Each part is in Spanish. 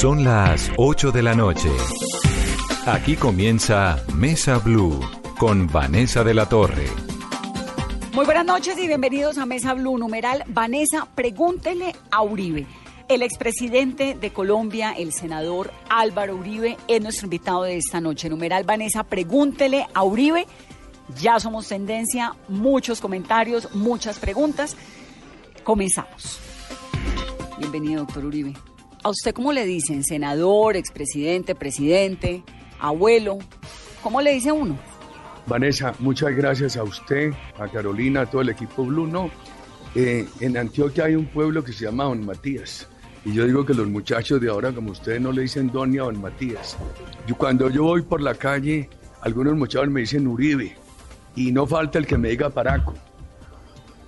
Son las 8 de la noche. Aquí comienza Mesa Blue con Vanessa de la Torre. Muy buenas noches y bienvenidos a Mesa Blue. Numeral Vanessa, pregúntele a Uribe. El expresidente de Colombia, el senador Álvaro Uribe, es nuestro invitado de esta noche. Numeral Vanessa, pregúntele a Uribe. Ya somos tendencia, muchos comentarios, muchas preguntas. Comenzamos. Bienvenido, doctor Uribe. ¿A usted cómo le dicen? ¿Senador, expresidente, presidente, abuelo? ¿Cómo le dice uno? Vanessa, muchas gracias a usted, a Carolina, a todo el equipo Blue. No, eh, en Antioquia hay un pueblo que se llama Don Matías. Y yo digo que los muchachos de ahora, como ustedes, no le dicen Don ni a Don Matías. Cuando yo voy por la calle, algunos muchachos me dicen Uribe. Y no falta el que me diga Paraco.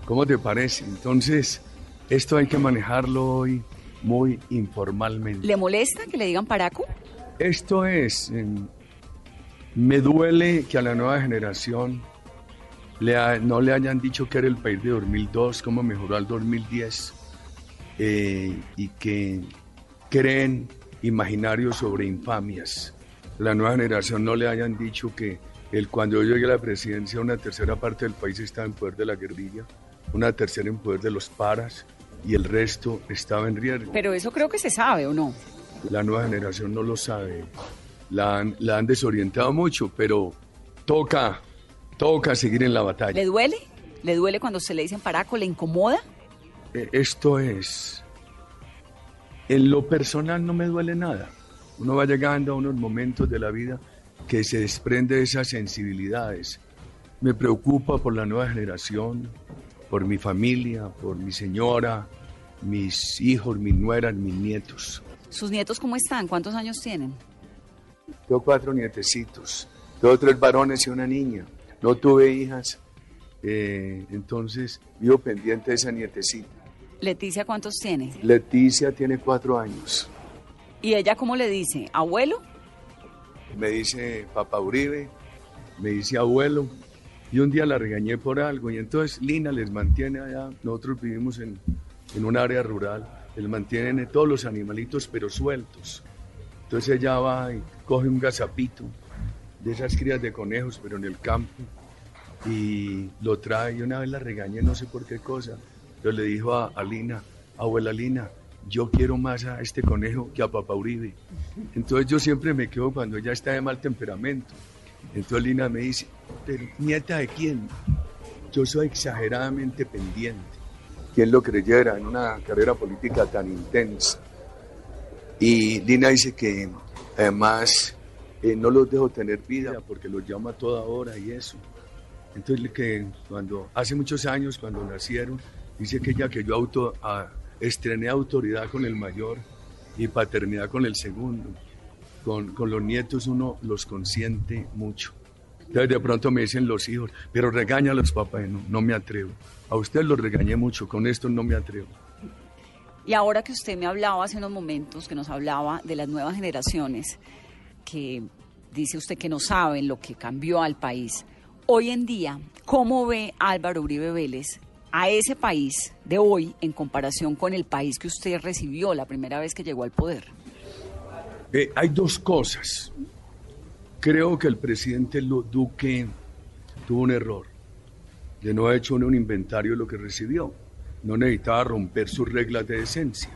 ¿Cómo te parece? Entonces, esto hay que manejarlo hoy muy informalmente. ¿Le molesta que le digan Paraco? Esto es, em, me duele que a la nueva generación le no le hayan dicho que era el país de 2002, cómo mejoró al 2010, eh, y que creen imaginarios sobre infamias. La nueva generación no le hayan dicho que el, cuando yo llegué a la presidencia una tercera parte del país estaba en poder de la guerrilla, una tercera en poder de los paras, y el resto estaba en riesgo. Pero eso creo que se sabe o no. La nueva generación no lo sabe. La han, la han desorientado mucho, pero toca, toca seguir en la batalla. ¿Le duele? ¿Le duele cuando se le dicen paraco? ¿Le incomoda? Eh, Esto es, en lo personal no me duele nada. Uno va llegando a unos momentos de la vida que se desprende de esas sensibilidades. Me preocupa por la nueva generación, por mi familia, por mi señora, mis hijos, mis nueras, mis nietos. ¿Sus nietos cómo están? ¿Cuántos años tienen? Tengo cuatro nietecitos, tengo tres varones y una niña. No tuve hijas, eh, entonces vivo pendiente de esa nietecita. Leticia, ¿cuántos tiene? Leticia tiene cuatro años. ¿Y ella cómo le dice? ¿Abuelo? Me dice papá Uribe, me dice abuelo. Y un día la regañé por algo y entonces Lina les mantiene allá. Nosotros vivimos en, en un área rural, les mantienen todos los animalitos pero sueltos. Entonces ella va y coge un gazapito de esas crías de conejos pero en el campo y lo trae y una vez la regañé no sé por qué cosa. Yo le dijo a, a Lina, abuela Lina, yo quiero más a este conejo que a papá Uribe. Entonces yo siempre me quedo cuando ella está de mal temperamento. Entonces Lina me dice, pero nieta de quién? Yo soy exageradamente pendiente. ¿Quién lo creyera en una carrera política tan intensa? Y Lina dice que además eh, no los dejo tener vida porque los llama a toda hora y eso. Entonces que cuando hace muchos años cuando nacieron dice que ella que yo auto, estrené autoridad con el mayor y paternidad con el segundo. Con, los nietos uno los consiente mucho. Entonces de pronto me dicen los hijos, pero regaña a los papás, no, no me atrevo. A usted los regañé mucho, con esto no me atrevo. Y ahora que usted me hablaba hace unos momentos, que nos hablaba de las nuevas generaciones, que dice usted que no saben lo que cambió al país, hoy en día, ¿cómo ve Álvaro Uribe Vélez a ese país de hoy en comparación con el país que usted recibió la primera vez que llegó al poder? Eh, hay dos cosas. Creo que el presidente Duque tuvo un error de no haber hecho un inventario de lo que recibió. No necesitaba romper sus reglas de decencia,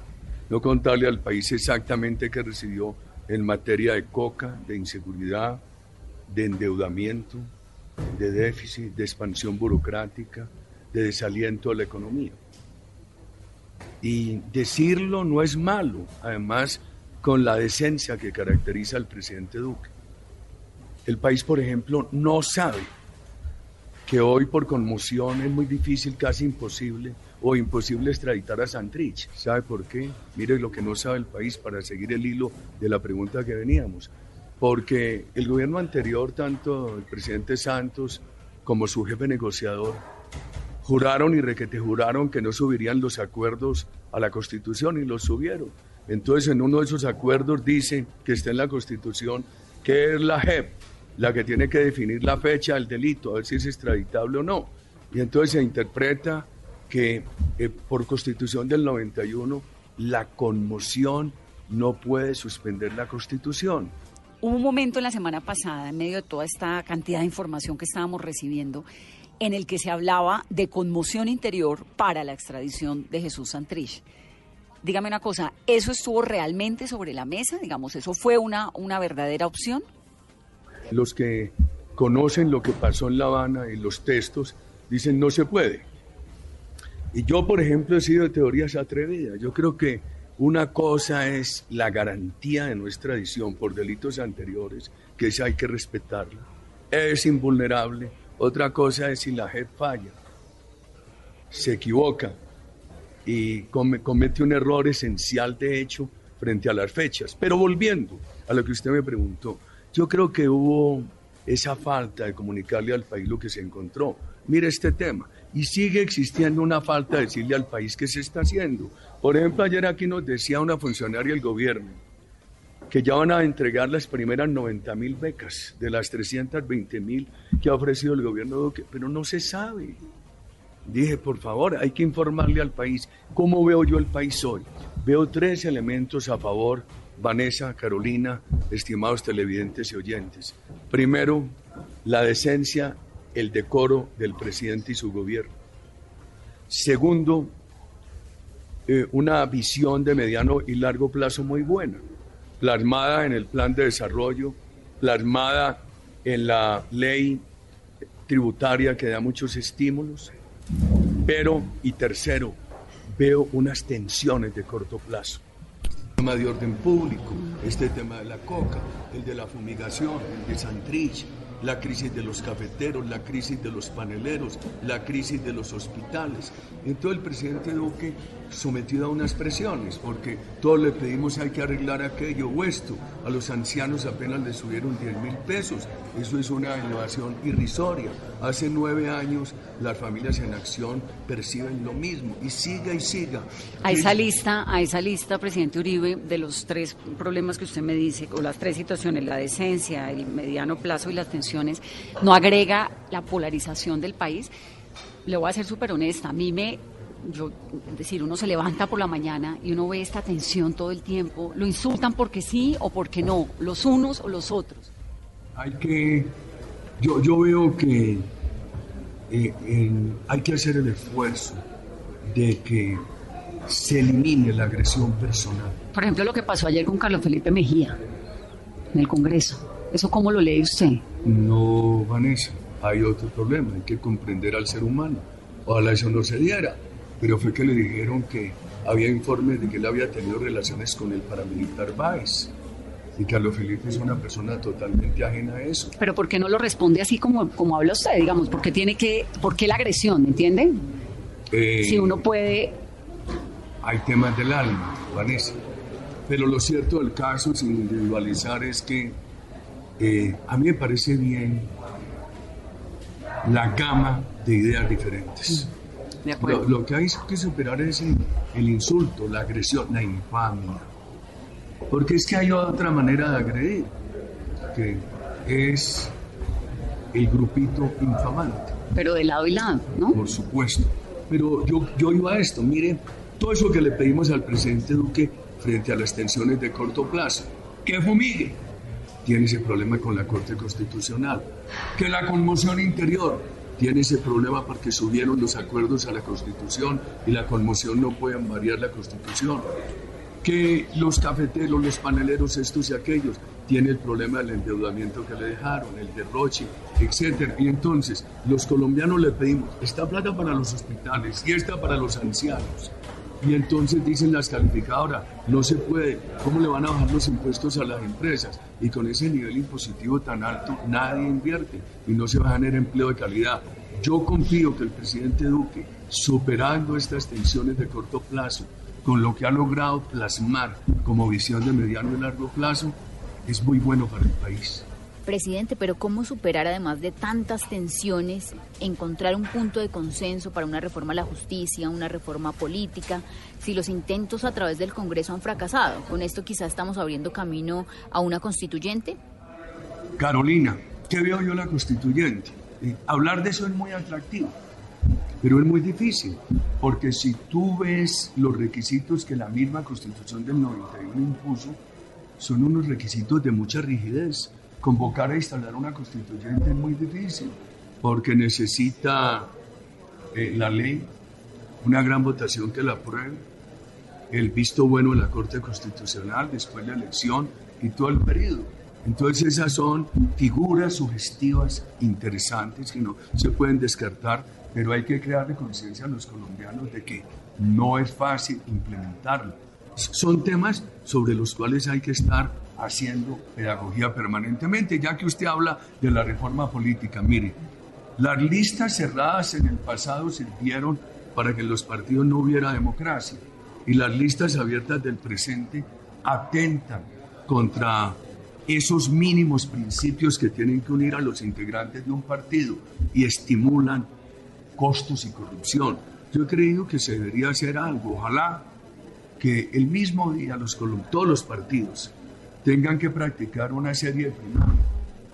no contarle al país exactamente qué recibió en materia de coca, de inseguridad, de endeudamiento, de déficit, de expansión burocrática, de desaliento de la economía. Y decirlo no es malo, además con la decencia que caracteriza al presidente Duque. El país, por ejemplo, no sabe que hoy por conmoción es muy difícil, casi imposible, o imposible extraditar a Santrich. ¿Sabe por qué? Mire lo que no sabe el país para seguir el hilo de la pregunta que veníamos. Porque el gobierno anterior, tanto el presidente Santos como su jefe negociador, juraron y requete juraron que no subirían los acuerdos a la Constitución y los subieron. Entonces, en uno de esos acuerdos dice que está en la Constitución que es la JEP la que tiene que definir la fecha del delito, a ver si es extraditable o no. Y entonces se interpreta que eh, por Constitución del 91 la conmoción no puede suspender la Constitución. Hubo un momento en la semana pasada, en medio de toda esta cantidad de información que estábamos recibiendo, en el que se hablaba de conmoción interior para la extradición de Jesús Santrich. Dígame una cosa, ¿eso estuvo realmente sobre la mesa? Digamos, ¿eso fue una, una verdadera opción? Los que conocen lo que pasó en La Habana y los textos dicen no se puede. Y yo, por ejemplo, he sido de teorías atrevidas. Yo creo que una cosa es la garantía de nuestra tradición por delitos anteriores, que esa hay que respetarla. Es invulnerable. Otra cosa es si la JEP falla, se equivoca y comete un error esencial de hecho frente a las fechas. Pero volviendo a lo que usted me preguntó, yo creo que hubo esa falta de comunicarle al país lo que se encontró. Mire este tema. Y sigue existiendo una falta de decirle al país qué se está haciendo. Por ejemplo, ayer aquí nos decía una funcionaria del gobierno que ya van a entregar las primeras 90 mil becas de las 320 mil que ha ofrecido el gobierno Duque, pero no se sabe. Dije, por favor, hay que informarle al país cómo veo yo el país hoy. Veo tres elementos a favor, Vanessa, Carolina, estimados televidentes y oyentes. Primero, la decencia el decoro del presidente y su gobierno. Segundo, eh, una visión de mediano y largo plazo muy buena, plasmada en el plan de desarrollo, plasmada en la ley tributaria que da muchos estímulos, pero, y tercero, veo unas tensiones de corto plazo. El tema de orden público, este tema de la coca, el de la fumigación, el de Santrich, la crisis de los cafeteros, la crisis de los paneleros, la crisis de los hospitales. Entonces el presidente Duque sometido a unas presiones, porque todos le pedimos hay que arreglar aquello o esto. A los ancianos apenas les subieron 10 mil pesos. Eso es una innovación irrisoria. Hace nueve años las familias en acción perciben lo mismo y siga y siga. A esa lista, a esa lista, presidente Uribe, de los tres problemas que usted me dice, o las tres situaciones, la decencia, el mediano plazo y las tensiones, no agrega la polarización del país. Le voy a ser súper honesta, a mí me yo, es decir, uno se levanta por la mañana y uno ve esta tensión todo el tiempo, lo insultan porque sí o porque no, los unos o los otros. Hay que, yo, yo veo que eh, hay que hacer el esfuerzo de que se elimine la agresión personal. Por ejemplo, lo que pasó ayer con Carlos Felipe Mejía en el Congreso. ¿Eso cómo lo lee usted? No, Vanessa, hay otro problema, hay que comprender al ser humano. Ojalá eso no se diera pero fue que le dijeron que había informes de que él había tenido relaciones con el paramilitar Báez. Y Carlos Felipe es una persona totalmente ajena a eso. Pero ¿por qué no lo responde así como, como habla usted? Digamos, ¿por qué, tiene que, ¿por qué la agresión? ¿Entiende? Eh, si uno puede... Hay temas del alma, Vanessa. Pero lo cierto del caso, sin individualizar, es que eh, a mí me parece bien la gama de ideas diferentes. Lo, que hay que superar es el, insulto, la agresión, la infamia. Porque es que hay otra manera de agredir, que es el grupito infamante. Pero de lado y lado, ¿no? Por supuesto. Pero yo, yo iba a esto, mire, todo eso que le pedimos al presidente Duque frente a las tensiones de corto plazo, que fumigue, tiene ese problema con la Corte Constitucional, que la conmoción interior, tiene ese problema porque subieron los acuerdos a la Constitución y la conmoción no pueden variar la Constitución. Que los cafeteros, los paneleros, estos y aquellos, tiene el problema del endeudamiento que le dejaron, el derroche, etc. Y entonces, los colombianos le pedimos, esta plata para los hospitales y esta para los ancianos. Y entonces dicen las calificadoras, no se puede, ¿cómo le van a bajar los impuestos a las empresas? Y con ese nivel impositivo tan alto, nadie invierte y no se va a generar empleo de calidad. Yo confío que el presidente Duque, superando estas tensiones de corto plazo, con lo que ha logrado plasmar como visión de mediano y largo plazo, es muy bueno para el país. Presidente, pero ¿cómo superar además de tantas tensiones, encontrar un punto de consenso para una reforma a la justicia, una reforma política, si los intentos a través del Congreso han fracasado? Con esto quizás estamos abriendo camino a una constituyente. Carolina, ¿qué veo yo la constituyente? Eh, hablar de eso es muy atractivo. Pero es muy difícil, porque si tú ves los requisitos que la misma Constitución del 91 impuso, son unos requisitos de mucha rigidez. Convocar a instalar una constituyente es muy difícil, porque necesita eh, la ley, una gran votación que la apruebe, el visto bueno de la Corte Constitucional después de la elección y todo el periodo. Entonces esas son figuras sugestivas interesantes que no se pueden descartar, pero hay que crear de conciencia a los colombianos de que no es fácil implementarlo. Son temas sobre los cuales hay que estar haciendo pedagogía permanentemente, ya que usted habla de la reforma política. Mire, las listas cerradas en el pasado sirvieron para que en los partidos no hubiera democracia y las listas abiertas del presente atentan contra esos mínimos principios que tienen que unir a los integrantes de un partido y estimulan costos y corrupción. Yo he creído que se debería hacer algo. Ojalá que el mismo día los, todos los partidos tengan que practicar una serie de primarias,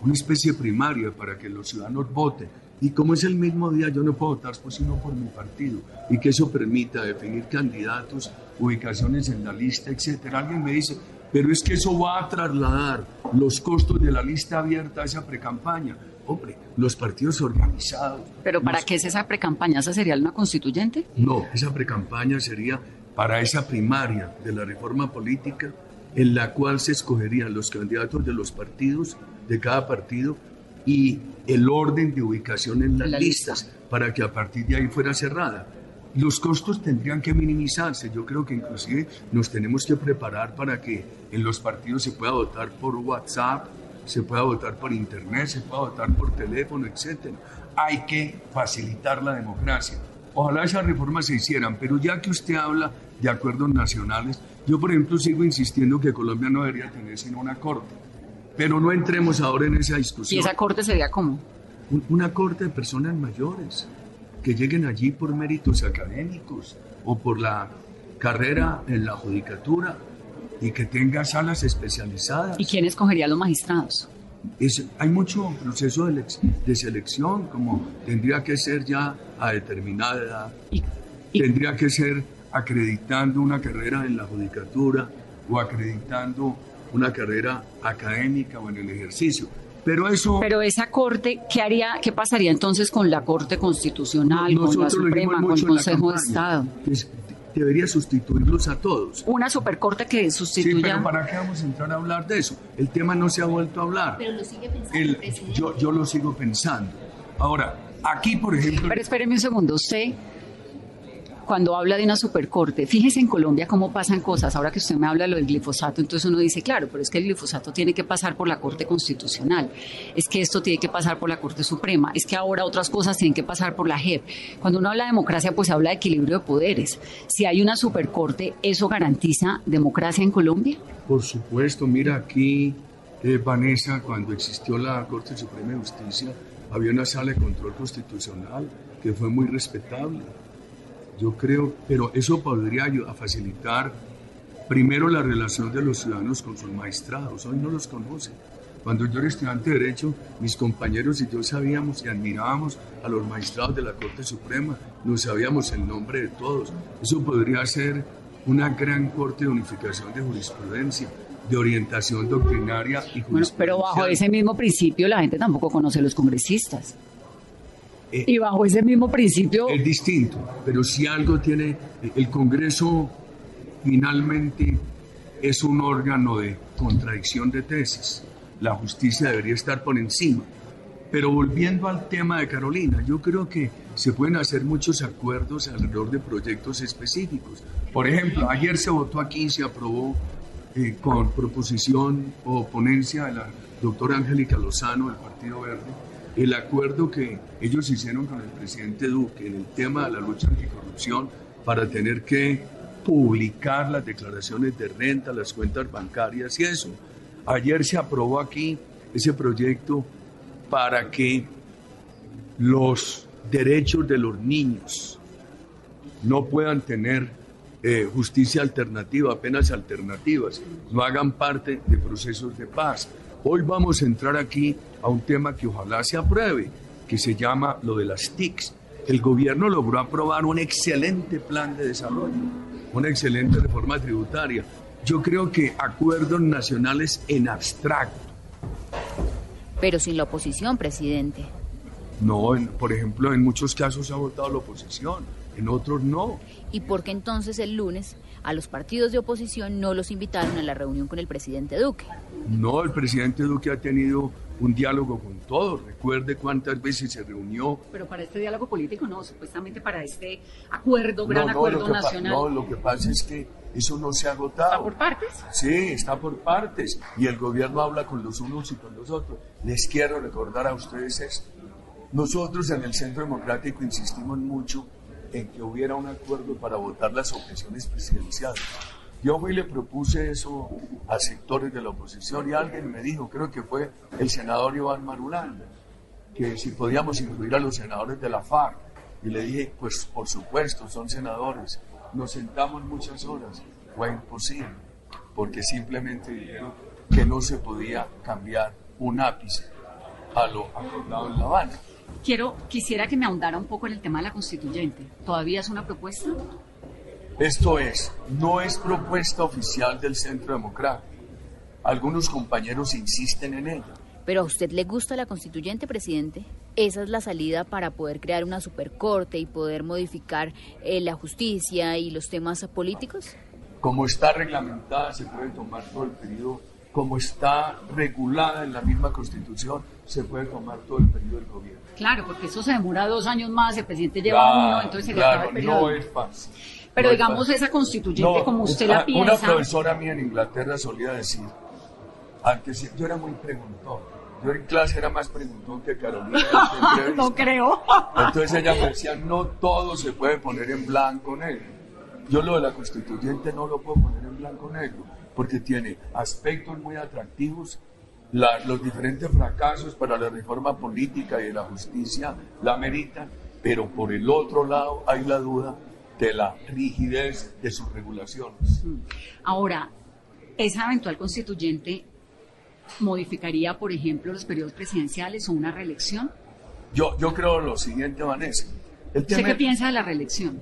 una especie primaria para que los ciudadanos voten. Y como es el mismo día, yo no puedo votar pues, sino por mi partido y que eso permita definir candidatos, ubicaciones en la lista, etcétera. Alguien me dice, pero es que eso va a trasladar los costos de la lista abierta a esa precampaña. Hombre, los partidos organizados. ¿Pero para qué es esa precampaña? ¿Esa sería una constituyente? No, esa precampaña sería para esa primaria de la reforma política en la cual se escogerían los candidatos de los partidos, de cada partido, y el orden de ubicación en las listas, para que a partir de ahí fuera cerrada los costos tendrían que minimizarse. Yo creo que inclusive nos tenemos que preparar para que en los partidos se pueda votar por WhatsApp, se pueda votar por Internet, se pueda votar por teléfono, etc. Hay que facilitar la democracia. Ojalá esas reformas se hicieran, pero ya que usted habla de acuerdos nacionales, yo por ejemplo sigo insistiendo que Colombia no debería tener sino una corte. Pero no entremos ahora en esa discusión. ¿Y esa corte sería cómo? Una corte de personas mayores que lleguen allí por méritos académicos o por la carrera en la judicatura y que tenga salas especializadas. ¿Y quién escogería a los magistrados? hay mucho proceso de, selección, como tendría que ser ya a determinada edad, tendría que ser acreditando una carrera en la judicatura o acreditando una carrera académica o en el ejercicio. Pero eso. Pero esa corte, ¿qué haría, qué pasaría entonces con la Corte Constitucional, con la Suprema, con el Consejo de Estado? debería sustituirlos a todos. Una supercorte que sustituya. Sí, pero ¿para qué vamos a entrar a hablar de eso? El tema no se ha vuelto a hablar. Pero lo sigue pensando. yo, yo lo sigo pensando. Ahora, aquí, por ejemplo. Pero espéreme un segundo. Usted cuando habla de una supercorte, fíjese en Colombia cómo pasan cosas. Ahora que usted me habla de lo del glifosato, entonces uno dice, claro, pero es que el glifosato tiene que pasar por la Corte Constitucional, es que esto tiene que pasar por la Corte Suprema, es que ahora otras cosas tienen que pasar por la JEP. Cuando uno habla de democracia, pues habla de equilibrio de poderes. Si hay una supercorte, ¿eso garantiza democracia en Colombia? Por supuesto, mira aquí, eh, Vanessa, cuando existió la Corte Suprema de Justicia, había una sala de control constitucional que fue muy respetable yo creo, pero eso podría a facilitar primero la relación de los ciudadanos con sus magistrados. Hoy no los conocen. Cuando yo era estudiante de Derecho, mis compañeros y yo sabíamos y admirábamos a los magistrados de la Corte Suprema, no sabíamos el nombre de todos. Eso podría ser una gran corte de unificación de jurisprudencia, de orientación doctrinaria y jurisprudencia. pero bajo ese mismo principio la gente tampoco conoce a los congresistas. Eh, y bajo ese mismo principio... Es distinto, pero si algo tiene, el Congreso finalmente es un órgano de contradicción de tesis. La justicia debería estar por encima. Pero volviendo al tema de Carolina, yo creo que se pueden hacer muchos acuerdos alrededor de proyectos específicos. Por ejemplo, ayer se votó aquí se aprobó eh, con proposición o ponencia de la doctora Angélica Lozano del Partido Verde el acuerdo que ellos hicieron con el presidente Duque en el tema de la lucha anticorrupción para tener que publicar las declaraciones de renta, las cuentas bancarias y eso. Ayer se aprobó aquí ese proyecto para que los derechos de los niños no puedan tener eh, justicia alternativa, apenas alternativas, no hagan parte de procesos de paz. Hoy vamos a entrar aquí a un tema que ojalá se apruebe, que se llama lo de las TICs, el gobierno logró aprobar un excelente plan de desarrollo, una excelente reforma tributaria. Yo creo que acuerdos nacionales en abstracto. Pero sin la oposición, presidente. No, por ejemplo, en muchos casos ha votado la oposición, en otros no. ¿Y por qué entonces el lunes a los partidos de oposición no los invitaron a la reunión con el presidente Duque? No, el presidente Duque ha tenido un diálogo con todos. Recuerde cuántas veces se reunió. Pero para este diálogo político no, supuestamente para este acuerdo, gran acuerdo nacional. No, lo que pasa es que eso no se ha agotado. ¿Está por partes? Sí, está por partes. Y el gobierno habla con los unos y con los otros. Les quiero recordar a ustedes esto. Nosotros en el Centro Democrático insistimos mucho en que hubiera un acuerdo para votar las objeciones presidenciales. Yo fui le propuse eso a sectores de la oposición y alguien me dijo, creo que fue el senador Iván Marulanda, que si podíamos incluir a los senadores de la FARC. Y le dije, pues por supuesto, son senadores. Nos sentamos muchas horas. Fue imposible, porque simplemente dijeron que no se podía cambiar un ápice a lo acordado en La Habana. Quiero, quisiera que me ahondara un poco en el tema de la constituyente. ¿Todavía es una propuesta? Esto es, no es propuesta oficial del Centro Democrático. Algunos compañeros insisten en ella. ¿Pero a usted le gusta la constituyente, presidente? ¿Esa es la salida para poder crear una supercorte y poder modificar eh, la justicia y los temas políticos? Como está reglamentada, se puede tomar todo el periodo. Como está regulada en la misma constitución, se puede tomar todo el periodo del gobierno. Claro, porque eso se demora dos años más, el presidente lleva uno, entonces se el periodo. No es fácil. Pero digamos esa constituyente como usted la piensa. Una profesora mía en Inglaterra solía decir, antes yo era muy preguntón. Yo en clase era más preguntón que Carolina. no creo. Entonces ella me decía, no todo se puede poner en blanco negro. Yo lo de la constituyente no lo puedo poner en blanco negro, porque tiene aspectos muy atractivos. Los diferentes fracasos para la reforma política y de la justicia la meritan, pero por el otro lado hay la duda de la rigidez de sus regulaciones. Mm. Ahora, esa eventual constituyente modificaría, por ejemplo, los periodos presidenciales o una reelección? Yo, yo creo lo siguiente, Vanessa. El qué piensa de la reelección?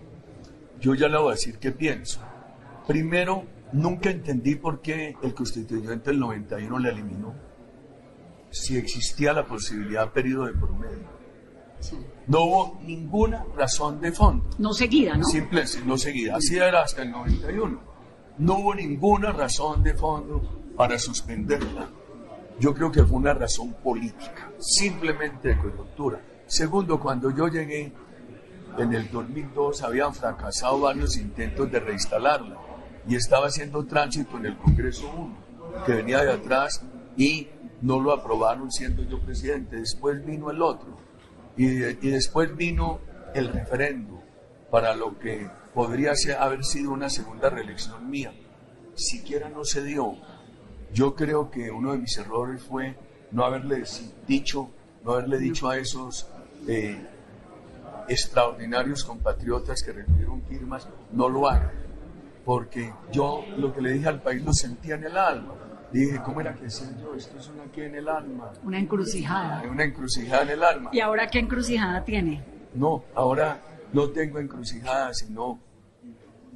Yo ya le voy a decir qué pienso. Primero, nunca entendí por qué el constituyente del 91 le eliminó. Si existía la posibilidad de periodo de promedio. No hubo ninguna razón de fondo. No seguida, ¿no? Simple, no seguida. Así era hasta el 91. No hubo ninguna razón de fondo para suspenderla. Yo creo que fue una razón política, simplemente de coyuntura. Segundo, cuando yo llegué en el 2002 habían fracasado varios intentos de reinstalarla y estaba haciendo tránsito en el Congreso 1, que venía de atrás y no lo aprobaron siendo yo presidente. Después vino el otro y, después vino el referendo para lo que podría haber sido una segunda reelección mía. Siquiera no se dio. Yo creo que uno de mis errores fue no haberle dicho, no haberle dicho a esos eh, extraordinarios compatriotas que recibieron firmas, no lo hagan. Porque yo lo que le dije al país lo sentía en el alma. Dije, ¿cómo era que decía yo? Esto es una que en el alma. Una encrucijada. Una encrucijada en el alma. ¿Y ahora qué encrucijada tiene? No, ahora no tengo encrucijada, sino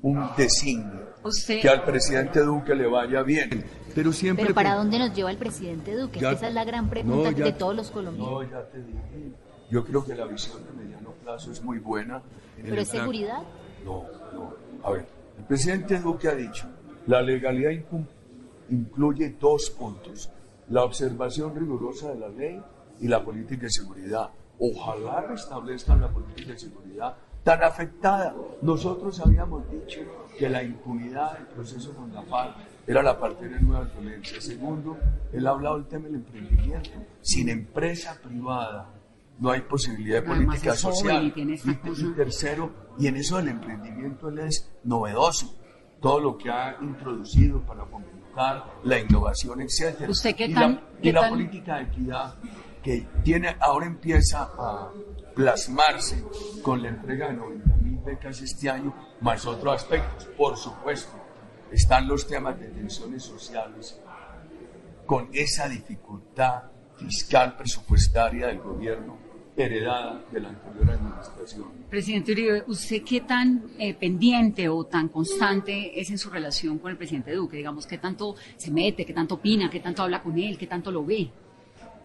un designio. Que al presidente Duque le vaya bien. Pero siempre. ¿Pero para dónde nos lleva el presidente Duque? Esa es la gran pregunta de todos los colombianos. No, ya te dije. Yo creo que la visión de mediano plazo es muy buena. ¿Pero es seguridad? No, no. A ver, el presidente Duque ha dicho: la legalidad incumple incluye dos puntos, la observación rigurosa de la ley y la política de seguridad. Ojalá restablezcan la política de seguridad tan afectada. Nosotros habíamos dicho que la impunidad del proceso con la FARC era la parte de nueva violencia. Segundo, él ha hablado del tema del emprendimiento. Sin empresa privada no hay posibilidad de política social. y, tercero, y en eso del emprendimiento él es novedoso. Todo lo que ha introducido para la innovación, etc. y la, política de equidad que tiene ahora empieza a plasmarse con la entrega de 90 mil becas este año, más otros aspectos. Por supuesto, están los temas de tensiones sociales, con esa dificultad fiscal presupuestaria del gobierno heredada de la anterior administración. Presidente Uribe, ¿usted qué tan eh, pendiente o tan constante es en su relación con el presidente Duque? Digamos, ¿qué tanto se mete, qué tanto opina, qué tanto habla con él, qué tanto lo ve,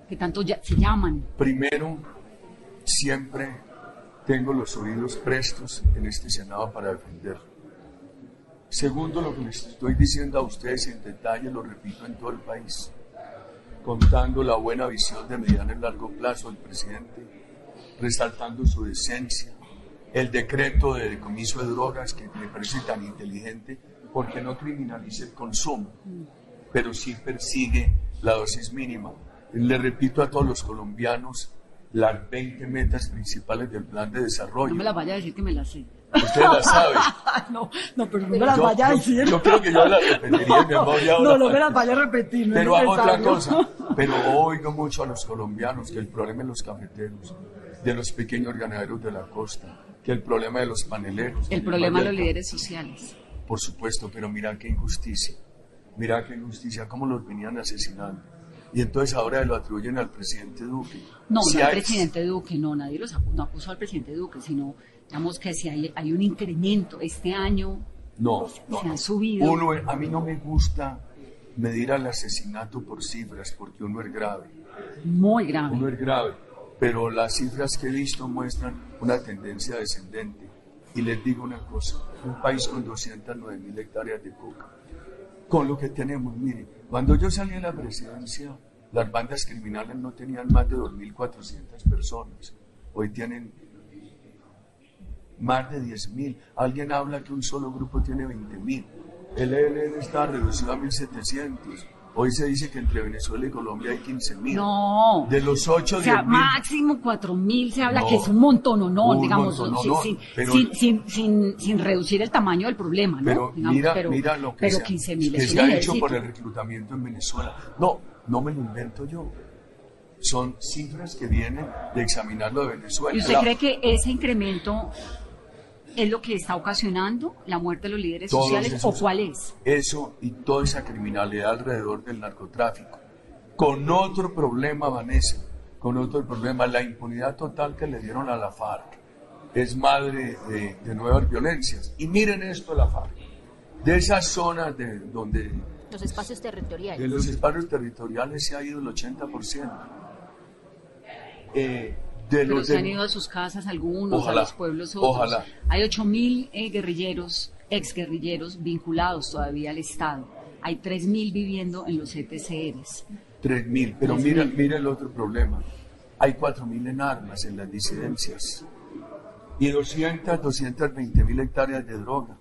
qué tanto ya, se llaman? Primero, siempre tengo los oídos prestos en este Senado para defenderlo. Segundo, lo que les estoy diciendo a ustedes en detalle, lo repito en todo el país, contando la buena visión de mediano y largo plazo del presidente, resaltando su decencia, el decreto de decomiso de drogas que me parece tan inteligente porque no criminaliza el consumo, pero sí persigue la dosis mínima. Le repito a todos los colombianos las 20 metas principales del plan de desarrollo. No me las vaya a decir que me las sé. Usted las sabe. no, no, pero no me las vaya a decir. Yo, creo que yo las repetiría en memoria ahora. No, no me las vaya a repetir. No pero hago otra cosa. Pero oigo mucho a los colombianos que el problema de los cafeteros, de los pequeños ganaderos de la costa, que el problema de los paneleros. El problema de los líderes sociales. Por supuesto, pero mira qué injusticia. Mira qué injusticia, cómo los venían asesinando. Y entonces ahora lo atribuyen al presidente Duque. No, no al presidente Duque, no, nadie los acusó, no acusó al presidente Duque, sino digamos que si hay, hay un incremento este año, no, se han subido. Uno, a mí no me gusta medir al asesinato por cifras, porque uno es grave. Muy grave. Uno es grave, pero las cifras que he visto muestran una tendencia descendente. Y les digo una cosa, un país con 209 mil hectáreas de coca, con lo que tenemos, miren, cuando yo salí a la presidencia, las bandas criminales no tenían más de 2.400 personas, hoy tienen más de 10.000. Alguien habla que un solo grupo tiene 20.000. El ELN está reducido a 1.700. Hoy se dice que entre Venezuela y Colombia hay 15.000. No. De los 8, O sea, máximo 4.000 se habla que es un montón o no, digamos, sin, sin, sin, sin, reducir el tamaño del problema, ¿no? Pero mira, mira lo que, pero 15, que se ha hecho por el reclutamiento en Venezuela. No, no me lo invento yo. Son cifras que vienen de examinarlo de Venezuela. ¿Y usted cree que ese incremento es lo que está ocasionando la muerte de los líderes sociales o cuál es? Eso y toda esa criminalidad alrededor del narcotráfico. Con otro problema, Vanessa, con otro problema, la impunidad total que le dieron a la FARC es madre de, nuevas violencias. Y miren esto, la FARC, de esas zonas de donde... Los espacios territoriales. De los espacios territoriales se ha ido el 80%. Eh, pero se han ido a sus casas algunos, a los pueblos otros. Ojalá. Hay 8.000 eh, guerrilleros, exguerrilleros vinculados todavía al Estado. Hay 3.000 viviendo en los ETCRs. 3.000, pero mira, mira el otro problema. Hay 4.000 en armas en las disidencias y 200, 220 mil hectáreas de droga.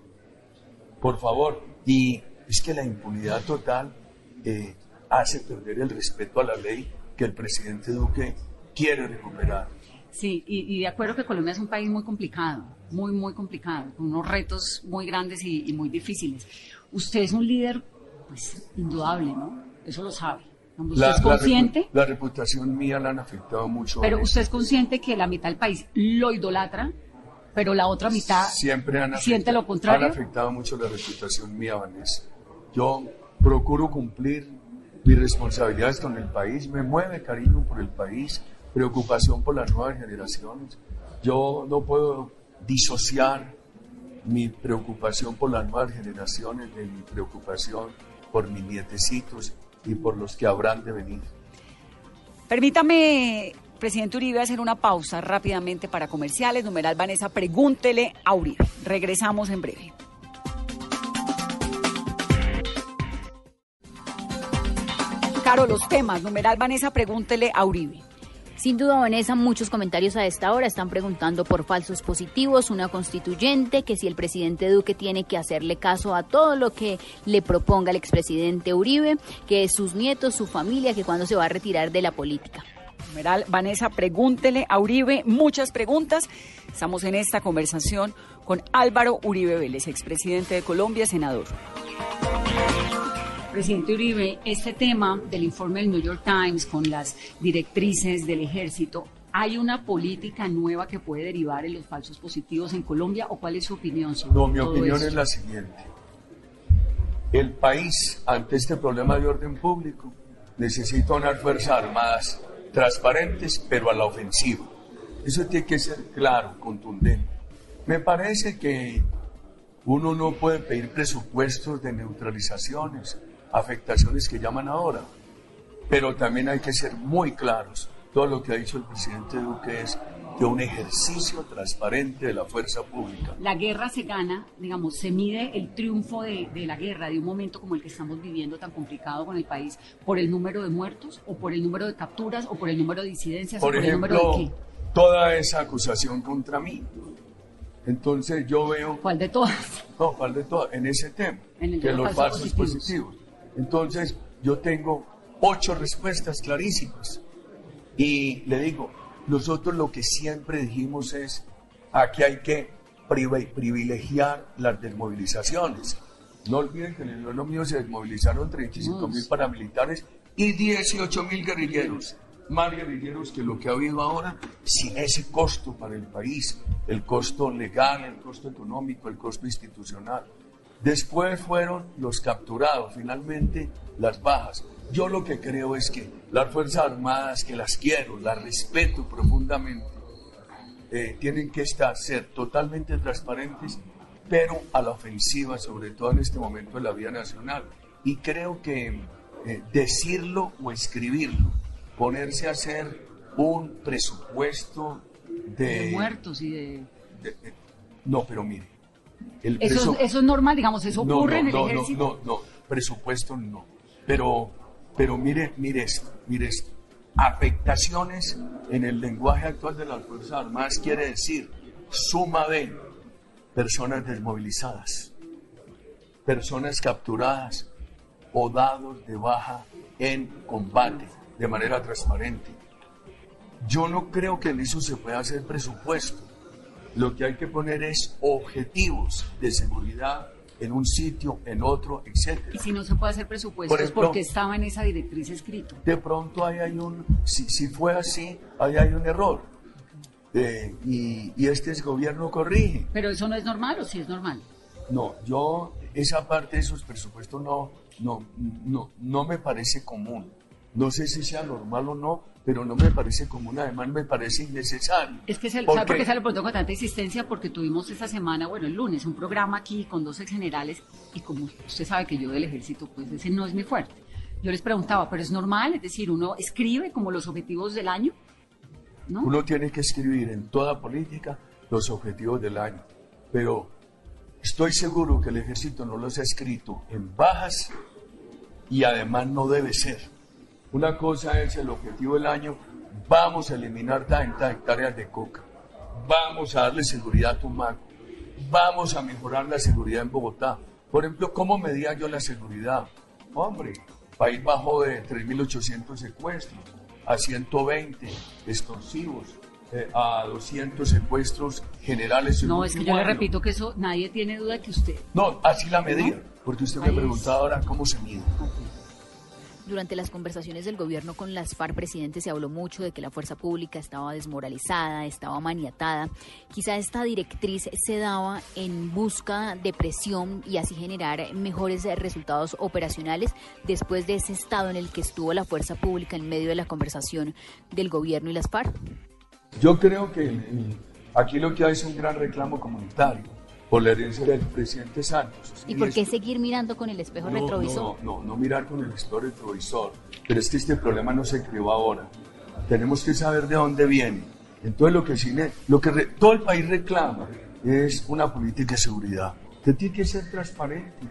Por favor, y es que la impunidad total eh, hace perder el respeto a la ley que el presidente Duque quiere recuperar. Sí, y, de acuerdo que Colombia es un país muy complicado, muy, muy complicado, con unos retos muy grandes y, muy difíciles. Usted es un líder, pues, indudable, ¿no? Eso lo sabe. ¿Usted es consciente? La, reputación mía la han afectado mucho. Pero usted es consciente que la mitad del país lo idolatra, pero la otra mitad siempre han siente lo contrario. Han afectado mucho la reputación mía, Vanessa. Yo procuro cumplir mis responsabilidades con el país, me mueve cariño por el país, preocupación por las nuevas generaciones. Yo no puedo disociar mi preocupación por las nuevas generaciones de mi preocupación por mis nietecitos y por los que habrán de venir. Permítame, presidente Uribe, hacer una pausa rápidamente para comerciales. Numeral Vanessa, pregúntele a Uribe. Regresamos en breve. Caro, los temas. Numeral Vanessa, pregúntele a Uribe. Sin duda, Vanessa, muchos comentarios a esta hora están preguntando por falsos positivos, una constituyente, que si el presidente Duque tiene que hacerle caso a todo lo que le proponga el expresidente Uribe, que sus nietos, su familia, que cuando se va a retirar de la política. Vanessa, pregúntele a Uribe muchas preguntas. Estamos en esta conversación con Álvaro Uribe Vélez, expresidente de Colombia, senador. Presidente Uribe, este tema del informe del New York Times con las directrices del ejército, ¿hay una política nueva que puede derivar en los falsos positivos en Colombia o cuál es su opinión sobre No, mi opinión es la siguiente. El país, ante este problema de orden público, necesita unas Fuerzas Armadas transparentes, pero a la ofensiva. Eso tiene que ser claro, contundente. Me parece que uno no puede pedir presupuestos de neutralizaciones, afectaciones que llaman ahora, pero también hay que ser muy claros. Todo lo que ha dicho el presidente Duque es de un ejercicio transparente de la fuerza pública. La guerra se gana, digamos, se mide el triunfo de, de, la guerra, de un momento como el que estamos viviendo tan complicado con el país, por el número de muertos, o por el número de capturas, o por el número de disidencias, por, o por ejemplo, el número de qué. Toda esa acusación contra mí. Entonces yo veo... ¿Cuál de todas? No, ¿cuál de todas? En ese tema, En el que los falsos falsos positivos. positivos. Entonces yo tengo ocho respuestas clarísimas. Y le digo, nosotros lo que siempre dijimos es, aquí hay que privi- privilegiar las desmovilizaciones. No olviden que en el gobierno mío se desmovilizaron 35 mil paramilitares y 18 mil guerrilleros. Más guerrilleros que lo que ha habido ahora, sin ese costo para el país, el costo legal, el costo económico, el costo institucional. Después fueron los capturados, finalmente las bajas. Yo lo que creo es que las Fuerzas Armadas, que las quiero, las respeto profundamente, eh, tienen que estar, ser totalmente transparentes, pero a la ofensiva, sobre todo en este momento de la vida nacional. Y creo que eh, decirlo o escribirlo, ponerse a hacer un presupuesto de... De muertos y de... de- de- no, pero mire, el Eso, es- eso es normal, digamos, eso no, ocurre no, en el no, no, ejército. No, no, presupuesto no. Pero, pero mire, mire esto, mire esto. Afectaciones en el lenguaje actual de las Fuerzas Armadas quiere decir suma de personas desmovilizadas, personas capturadas o dados de baja en combate de manera transparente. Yo no creo que en eso se pueda hacer presupuesto. Lo que hay que poner es objetivos de seguridad en un sitio, en otro, etc. Y si no se puede hacer presupuestos, Por ejemplo- porque estaba en esa directriz escrito. De pronto ahí hay un, si, si fue así, ahí hay un error. Eh, y, y este es gobierno corrige. Pero eso no es normal o sí es normal. No, yo esa parte de esos presupuestos no, no, no, no me parece común. No sé si sea normal o no, pero no me parece común, además me parece innecesario. Es que se, ¿Por ¿sabe por qué? se lo pregunto con tanta insistencia? Porque tuvimos esta semana, bueno, el lunes, un programa aquí con dos ex generales y como usted sabe que yo del ejército, pues ese no es mi fuerte. Yo les preguntaba, ¿pero es normal? Es decir, uno escribe como los objetivos del año, ¿no? Uno tiene que escribir en toda política los objetivos del año, pero estoy seguro que el ejército no los ha escrito en bajas y además no debe ser. Una cosa es el objetivo del año, vamos a eliminar tantas hectáreas de coca, vamos a darle seguridad a Tumaco, vamos a mejorar la seguridad en Bogotá. Por ejemplo, ¿cómo medía yo la seguridad? Hombre, país bajó de 3.800 secuestros a 120 extorsivos, eh, a 200 secuestros generales. en No, es que yo le repito que eso, nadie tiene duda que usted... No, así la medida, porque usted me Ahí es. preguntaba ahora cómo se mide. Durante las conversaciones del gobierno con las FARC presidente se habló mucho de que la fuerza pública estaba desmoralizada, estaba maniatada. Quizá esta directriz se daba en busca de presión y así generar mejores resultados operacionales después de ese estado en el que estuvo la fuerza pública en medio de la conversación del gobierno y las FARC. Yo creo que aquí lo que hay es un gran reclamo comunitario por la herencia del presidente Santos. ¿Y por qué seguir mirando con el espejo No, retrovisor? No, no, no mirar con el espejo retrovisor. Pero es que este problema no se creó ahora. Tenemos que saber de dónde viene. Entonces lo que, cine, lo que re- todo el país reclama es una política de seguridad. Que tiene que ser transparente,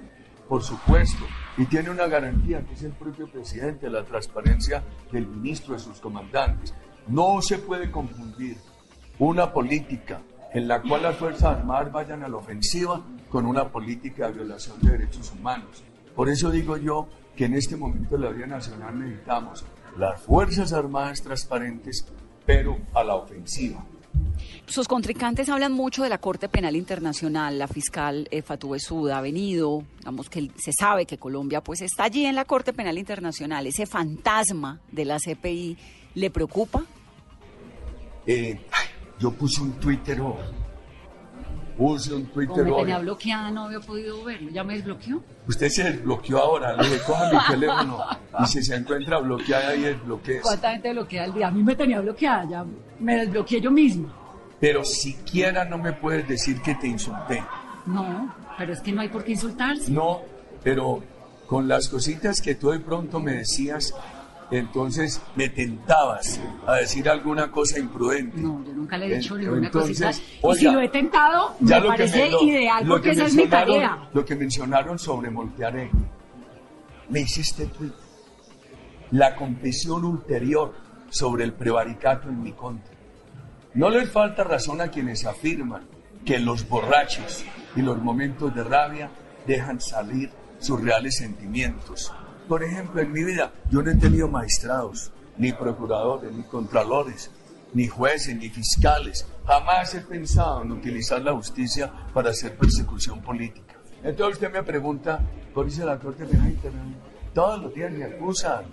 por supuesto. Y tiene una garantía que es el propio presidente, la transparencia del ministro, de sus comandantes. No se puede confundir una política en la cual las Fuerzas Armadas vayan a la ofensiva con una política de violación de derechos humanos. Por eso digo yo que en este momento de la vida nacional necesitamos las Fuerzas Armadas transparentes, pero a la ofensiva. Sus contrincantes hablan mucho de la Corte Penal Internacional. La fiscal eh, Fatou Bensouda ha venido, digamos que se sabe que Colombia pues está allí en la Corte Penal Internacional. Ese fantasma de la CPI le preocupa. Eh, yo puse un Twitter hoy use un Twitter Como me hoy. tenía bloqueada, no había podido verlo. ¿Ya me desbloqueó? Usted se desbloqueó ahora, le dije, coja mi teléfono y si se encuentra bloqueada ahí desbloquee. ¿Cuánta gente bloquea al día? A mí me tenía bloqueada, ya me desbloqueé yo mismo. Pero siquiera no me puedes decir que te insulté. No, pero es que no hay por qué insultarse. No, pero con las cositas que tú de pronto me decías, entonces me tentabas a decir alguna cosa imprudente. No, yo nunca le he dicho En- ni una entonces, cosita. y oiga, si lo he tentado, Ya me lo que parece me- ideal lo porque que esa es mi tarea. Lo que mencionaron sobre Molteare, me hiciste tweet. La confesión ulterior sobre el prevaricato en mi contra. No les falta razón a quienes afirman que los borrachos y los momentos de rabia dejan salir sus reales sentimientos. Por ejemplo, en mi vida yo no he tenido magistrados, ni procuradores, ni contralores, ni jueces, ni fiscales. Jamás he pensado en utilizar la justicia para hacer persecución política. Entonces usted me pregunta, ¿por dice la Corte Penal Internacional? Todos los días me acusan.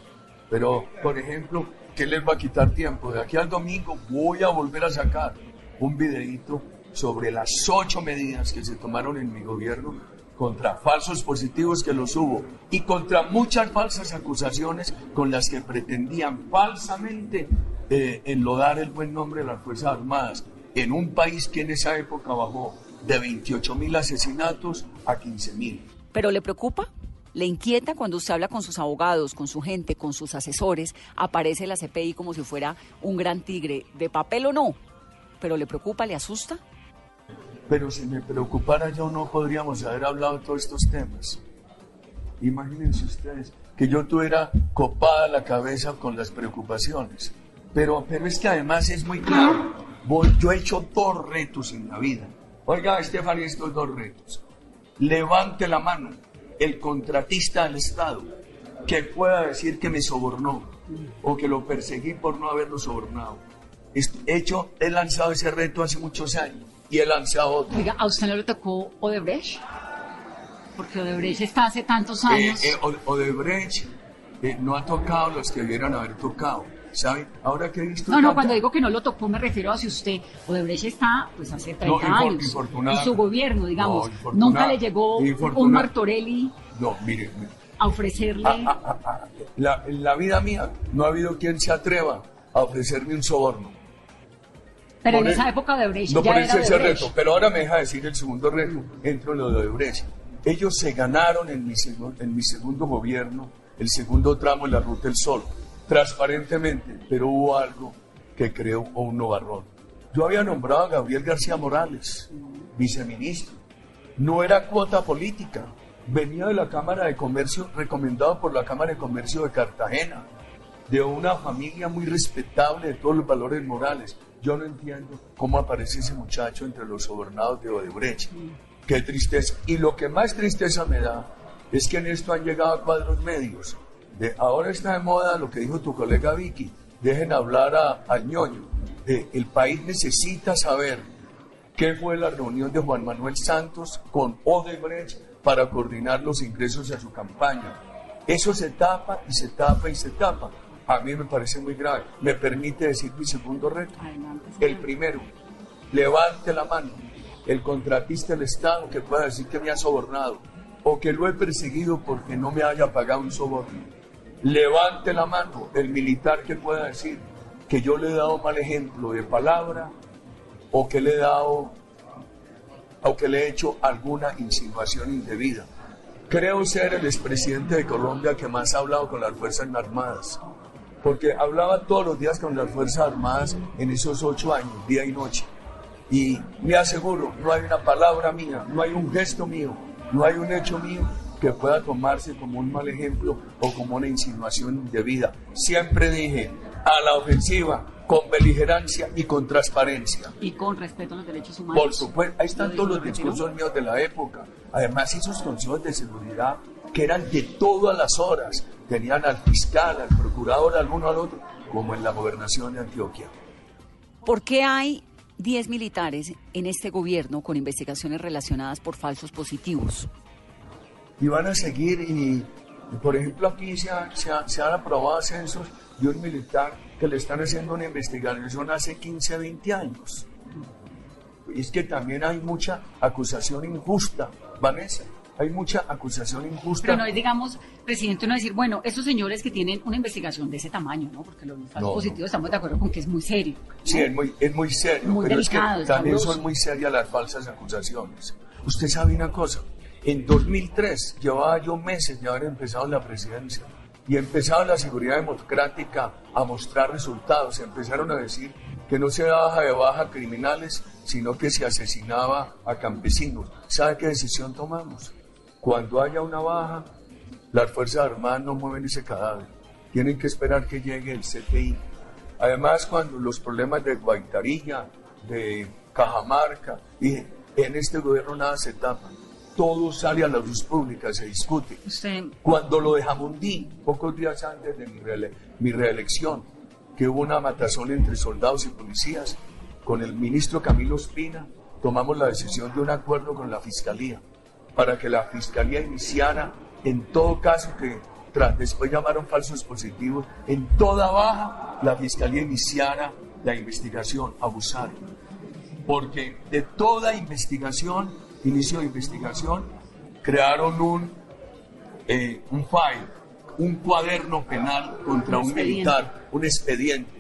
Pero, por ejemplo, ¿qué les va a quitar tiempo? De aquí al domingo voy a volver a sacar un videíto sobre las ocho medidas que se tomaron en mi gobierno contra falsos positivos que los hubo y contra muchas falsas acusaciones con las que pretendían falsamente eh, enlodar el buen nombre de las Fuerzas Armadas en un país que en esa época bajó de 28 mil asesinatos a 15 mil. ¿Pero le preocupa? ¿Le inquieta cuando usted habla con sus abogados, con su gente, con sus asesores? Aparece la CPI como si fuera un gran tigre, de papel o no. ¿Pero le preocupa, le asusta? Pero si me preocupara yo no podríamos haber hablado de todos estos temas. Imagínense ustedes que yo tuviera copada la cabeza con las preocupaciones. Pero, pero es que además es muy claro. Voy- yo he hecho dos retos en la vida. Oiga, Estefania, estos dos retos. Levante la mano el contratista del Estado que pueda decir que me sobornó o que lo perseguí por no haberlo sobornado. Hecho, he lanzado ese reto hace muchos años y lanzado otro. Oiga, ¿a usted no le tocó Odebrecht? Porque Odebrecht está hace tantos Eh, años. eh, O- Odebrecht eh, no ha tocado los que debieran haber tocado, ¿sabe? Ahora que he visto... No, no, tanta- cuando digo que no lo tocó me refiero a si usted, Odebrecht está pues hace 30 No, años en su gobierno, digamos. No, Nunca le llegó un Martorelli No, mire, mire, a ofrecerle... la, en la vida mía no ha habido quien se atreva a ofrecerme un soborno. Pero en Por esa época Odebrecht No ya por era ese Odebrecht. reto, pero ahora me deja decir el segundo reto, entro en lo de Odebrecht. Ellos se ganaron en mi, en mi segundo gobierno, el segundo tramo de la Ruta del Sol, transparentemente, pero hubo algo que creó un novarrón. Yo había nombrado a Gabriel García Morales, viceministro. No era cuota política, venía de la Cámara de Comercio, recomendado por la Cámara de Comercio de Cartagena, de una familia muy respetable de todos los valores morales. Yo no entiendo cómo aparece ese muchacho entre los sobornados de Odebrecht. Qué tristeza. Y lo que más tristeza me da es que en esto han llegado cuadros medios. De, ahora está de moda lo que dijo tu colega Vicky. Dejen hablar a, al ñoño. De, el país necesita saber qué fue la reunión de Juan Manuel Santos con Odebrecht para coordinar los ingresos a su campaña. Eso se tapa y se tapa y se tapa. A mí me parece muy grave. Me permite decir mi segundo reto. El primero, levante la mano el contratista del Estado que pueda decir que me ha sobornado o que lo he perseguido porque no me haya pagado un soborno. Levante la mano el militar que pueda decir que yo le he dado mal ejemplo de palabra o que le he dado o que le he hecho alguna insinuación indebida. Creo ser el expresidente de Colombia que más ha hablado con las Fuerzas Armadas, porque hablaba todos los días con las Fuerzas Armadas en esos ocho años, día y noche. Y me aseguro, no hay una palabra mía, no hay un gesto mío, no hay un hecho mío que pueda tomarse como un mal ejemplo o como una insinuación indebida. Siempre dije, a la ofensiva, con beligerancia y con transparencia. Y con respeto a los derechos humanos. Por supuesto, ahí están todos los discursos míos de la época. Además, esos consejos de seguridad que eran de todas las horas, tenían al fiscal, al procurador, al uno al otro, como en la gobernación de Antioquia. ¿Por qué hay 10 militares en este gobierno con investigaciones relacionadas por falsos positivos? Y van a seguir, y, y, por ejemplo, aquí se, ha- se ha- se han aprobado ascensos de un militar que le están haciendo una investigación hace 15, 20 años. y es que también hay mucha acusación injusta, Vanessa. Hay mucha acusación injusta. Pero no es, digamos, presidente, no decir, bueno, esos señores que tienen una investigación de ese tamaño, ¿no? Porque los falsos positivos estamos de acuerdo con que es muy serio. Sí, es muy, es muy serio, muy pero delicado, es que también son muy serias las falsas acusaciones. Usted sabe una cosa, en 2003 llevaba yo meses de haber empezado la presidencia y empezaba la seguridad democrática a mostrar resultados. Empezaron a decir que no se baja de baja criminales, sino que se asesinaba a campesinos. ¿Sabe qué decisión tomamos? Cuando haya una baja, las Fuerzas Armadas no mueven ese cadáver. Tienen que esperar que llegue el CTI. Además, cuando los problemas de Guaitarilla, de Cajamarca, y en este gobierno nada se tapa, todo sale a la luz pública, se discute. Cuando lo de Jamundí, pocos días antes de mi, mi reelección, que hubo una matazón entre soldados y policías, con el ministro Camilo Espina, tomamos la decisión de un acuerdo con la Fiscalía para que la Fiscalía iniciara, en todo caso que tras, después llamaron falsos positivos, en toda baja la Fiscalía iniciara la investigación, abusar. Porque de toda investigación, inicio de investigación, crearon un, eh, un file, un cuaderno penal contra un, militar, un expediente.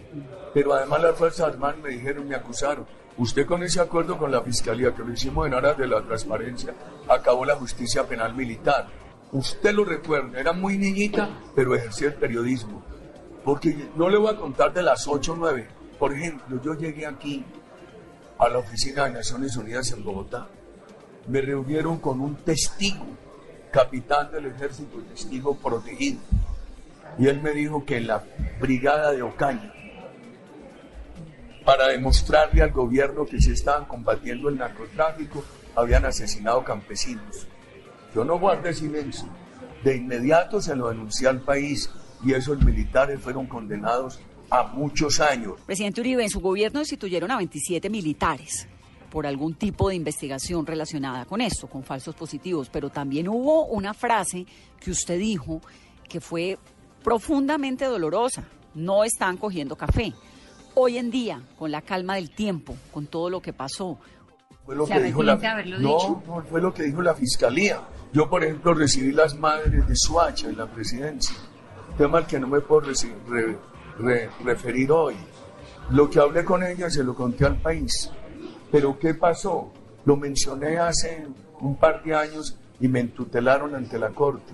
Pero además las Fuerzas Armadas me dijeron, me acusaron Usted con ese acuerdo con la Fiscalía que lo hicimos en aras de la transparencia, acabó la justicia penal militar. Usted lo recuerda, era muy niñita, pero ejercía el periodismo. Porque no le voy a contar de las 8 o 9. Por ejemplo, yo llegué aquí a la oficina de Naciones Unidas en Bogotá. Me reunieron con un testigo, capitán del ejército, testigo protegido. Y él me dijo que en la brigada de Ocaña, para demostrarle al gobierno que se estaban combatiendo el narcotráfico, habían asesinado campesinos. Yo no guardé silencio. De inmediato se lo denuncié al país y esos militares fueron condenados a muchos años. Presidente Uribe, en su gobierno destituyeron a 27 militares por algún tipo de investigación relacionada con esto, con falsos positivos, pero también hubo una frase que usted dijo que fue profundamente dolorosa. No están cogiendo café. Hoy en día, con la calma del tiempo, con todo lo que pasó, fue lo que dijo la, no, no, fue lo que dijo la fiscalía. Yo, por ejemplo, recibí las madres de Suacha en la presidencia, tema al que no me puedo referir hoy. Lo que hablé con ella se lo conté al país. Pero ¿qué pasó? Lo mencioné hace un par de años y me entutelaron ante la corte.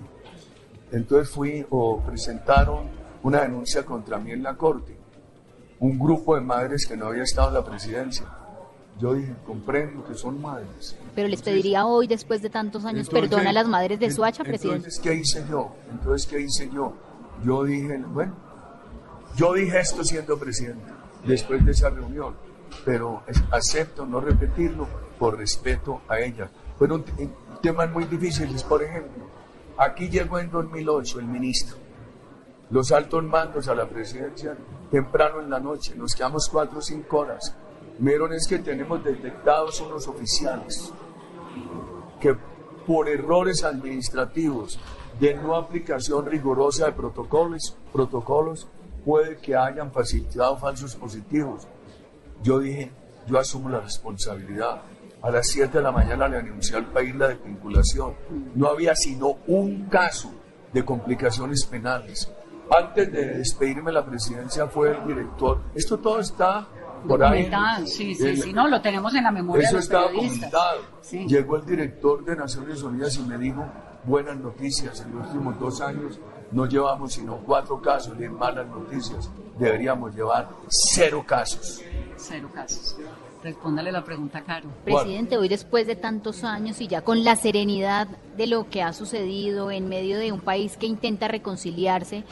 Entonces fui o presentaron una denuncia contra mí en la corte un grupo de madres que no había estado en la presidencia. Yo dije, comprendo que son madres. Pero les pediría hoy, después de tantos años, perdón a las madres de Suacha, presidente. Entonces, ¿qué hice yo? Entonces, ¿qué hice yo? Yo dije, bueno, yo dije esto siendo presidente, después de esa reunión, pero acepto no repetirlo por respeto a ella. Fueron temas muy difíciles, por ejemplo, aquí llegó en 2008 el ministro los altos mandos a la presidencia temprano en la noche, nos quedamos cuatro o cinco horas. Vieron es que tenemos detectados unos oficiales que por errores administrativos de no aplicación rigurosa de protocolos, protocolos puede que hayan facilitado falsos positivos. Yo dije, yo asumo la responsabilidad. A las 7 de la mañana le anuncié al país la desvinculación. No había sino un caso de complicaciones penales antes de despedirme la presidencia fue el director. Esto todo está por ahí. Sí, sí, sí, no, lo tenemos en la memoria. Eso de estaba comentado. Llegó el director de Naciones Unidas y me dijo, buenas noticias, en los últimos dos años no llevamos sino cuatro casos de malas noticias. Deberíamos llevar cero casos. Cero casos. Respóndale la pregunta, Caro. Presidente, hoy después de tantos años y ya con la serenidad de lo que ha sucedido en medio de un país que intenta reconciliarse,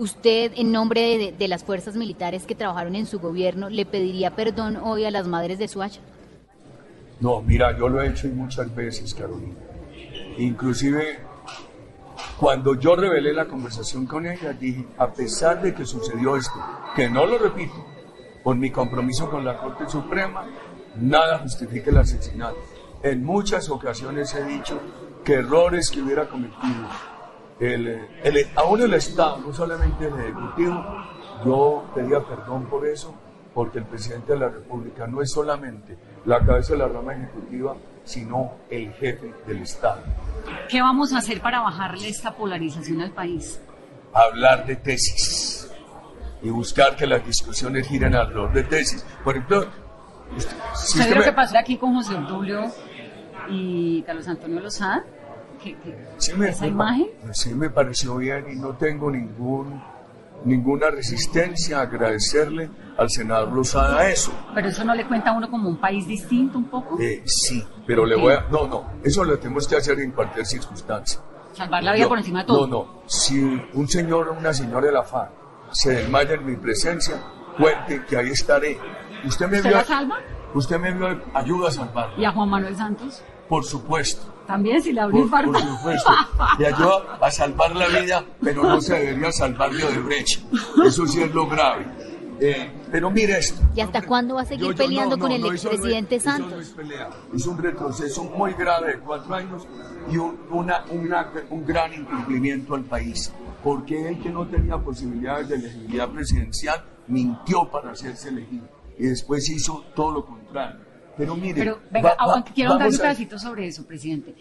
Usted, en nombre de, las fuerzas militares que trabajaron en su gobierno, ¿le pediría perdón hoy a las madres de Suacha? No, mira, yo lo he hecho muchas veces, Carolina. Inclusive, cuando yo revelé la conversación con ella, dije, a pesar de que sucedió esto, que no lo repito, por mi compromiso con la Corte Suprema, nada justifica el asesinato. En muchas ocasiones he dicho que errores que hubiera cometido el, el, aún el Estado, no solamente el Ejecutivo, yo pedía perdón por eso porque el presidente de la República no es solamente la cabeza de la rama ejecutiva, sino el jefe del Estado. ¿Qué vamos a hacer para bajarle esta polarización al país? Hablar de tesis y buscar que las discusiones giren alrededor de tesis. Por ejemplo, usted, si usted lo que pasó aquí con José Obdulio y Carlos Antonio Lozada? ¿Qué, sí me, esa imagen? Sí me pareció bien y no tengo ningún ninguna resistencia a agradecerle al senador Lozada eso. Pero eso no le cuenta a uno como un país distinto un poco. Eh, sí, pero le voy a... No, no, eso lo tenemos que hacer en cualquier circunstancia. Salvar la vida por encima de todo. No, no, si un señor o una señora de la FA se desmaya en mi presencia, cuente que ahí estaré. ¿Usted me ¿Usted la salva? Usted me ayuda a salvar. ¿Y a Juan Manuel Santos? Por supuesto. También si le abrió por, por supuesto. Le ayuda a salvar la vida, pero no se debería salvar de brecha. Eso sí es lo grave. Eh, pero mire esto. ¿Y hasta cuándo va a seguir peleando con el expresidente Santos? es, pelea. es un retroceso muy grave de cuatro años y un, una, un gran incumplimiento al país. Porque él que no tenía posibilidades de elegibilidad presidencial mintió para hacerse elegido y después hizo todo lo contrario. Pero mire, Pero, venga, quiero dar un pedacito sobre eso, presidente.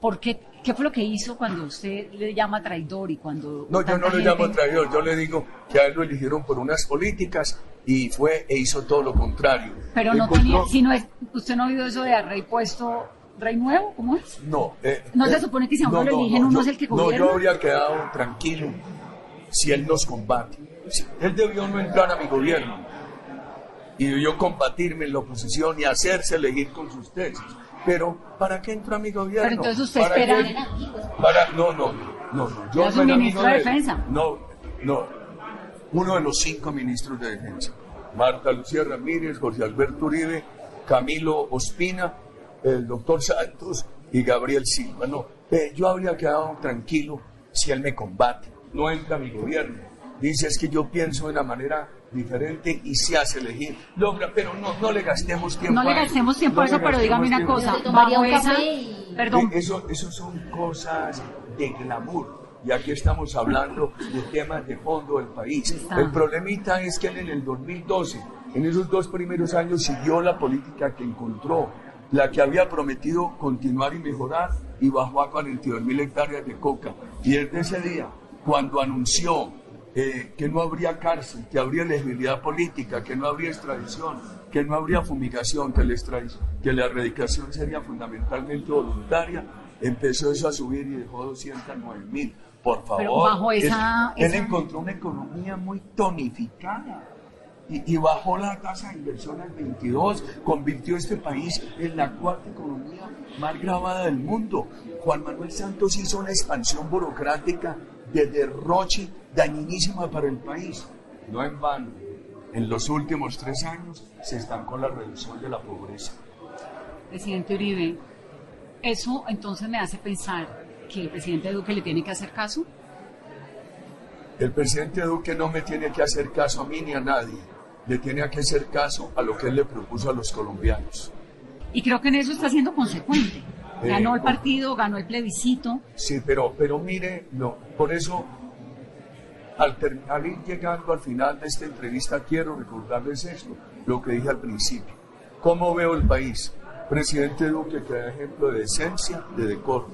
¿Por qué, qué fue lo que hizo cuando usted le llama traidor y cuando... No, yo no le llamo traidor, yo le digo que a él lo eligieron por unas políticas y fue e hizo todo lo contrario. Pero no tenía, si no es, usted no ha oído eso de rey puesto, rey nuevo, ¿cómo es? No. Eh, no se eh, supone que si a uno lo eligen, uno es el que gobierna. No, yo habría quedado tranquilo si él nos combate. Él debió no entrar a mi gobierno y debió combatirme en la oposición y hacerse elegir con sus tesis. Pero, ¿para qué entró a mi gobierno? Pero entonces usted espera... Para, no, no, no, no. Yo soy ministro de, Defensa? No, no. Uno de los cinco ministros de Defensa. Marta Lucía Ramírez, Jorge Alberto Uribe, Camilo Ospina, el doctor Santos y Gabriel Silva. No, yo habría quedado tranquilo si él me combate. No entra a mi gobierno. Dice es que yo pienso de una manera diferente y se hace elegir. Logra, pero no, no le gastemos tiempo. No le gastemos tiempo a eso, pero dígame una cosa. Perdón. Eso, eso son cosas de glamour. Y aquí estamos hablando de temas de fondo del país. El problemita es que él en el 2012, en esos dos primeros años, siguió la política que encontró, la que había prometido continuar y mejorar, y bajó a 42 mil hectáreas de coca. Y desde ese día, cuando anunció eh, que no habría cárcel, que habría legibilidad política, que no habría extradición, que no habría fumigación, que la, que la erradicación sería fundamentalmente voluntaria, empezó eso a subir y dejó 209 mil. Por favor, él, encontró una economía muy tonificada. Y, y, bajó la tasa de inversión al 22, convirtió este país en la cuarta economía más grabada del mundo. Juan Manuel Santos hizo una expansión burocrática de derroche dañinísima para el país. No en vano, en los últimos tres años se estancó la reducción de la pobreza. Presidente Uribe, ¿eso entonces me hace pensar que el presidente Duque le tiene que hacer caso? El presidente Duque no me tiene que hacer caso a mí ni a nadie. Le tiene que hacer caso a lo que él le propuso a los colombianos. Y creo que en eso está siendo consecuente. Ganó el partido, ganó el plebiscito. Sí, pero, pero mire, no, por eso al, al, ir llegando al final de esta entrevista quiero recordarles esto, lo que dije al principio. ¿Cómo veo el país? Presidente Duque que da ejemplo de decencia, de decoro,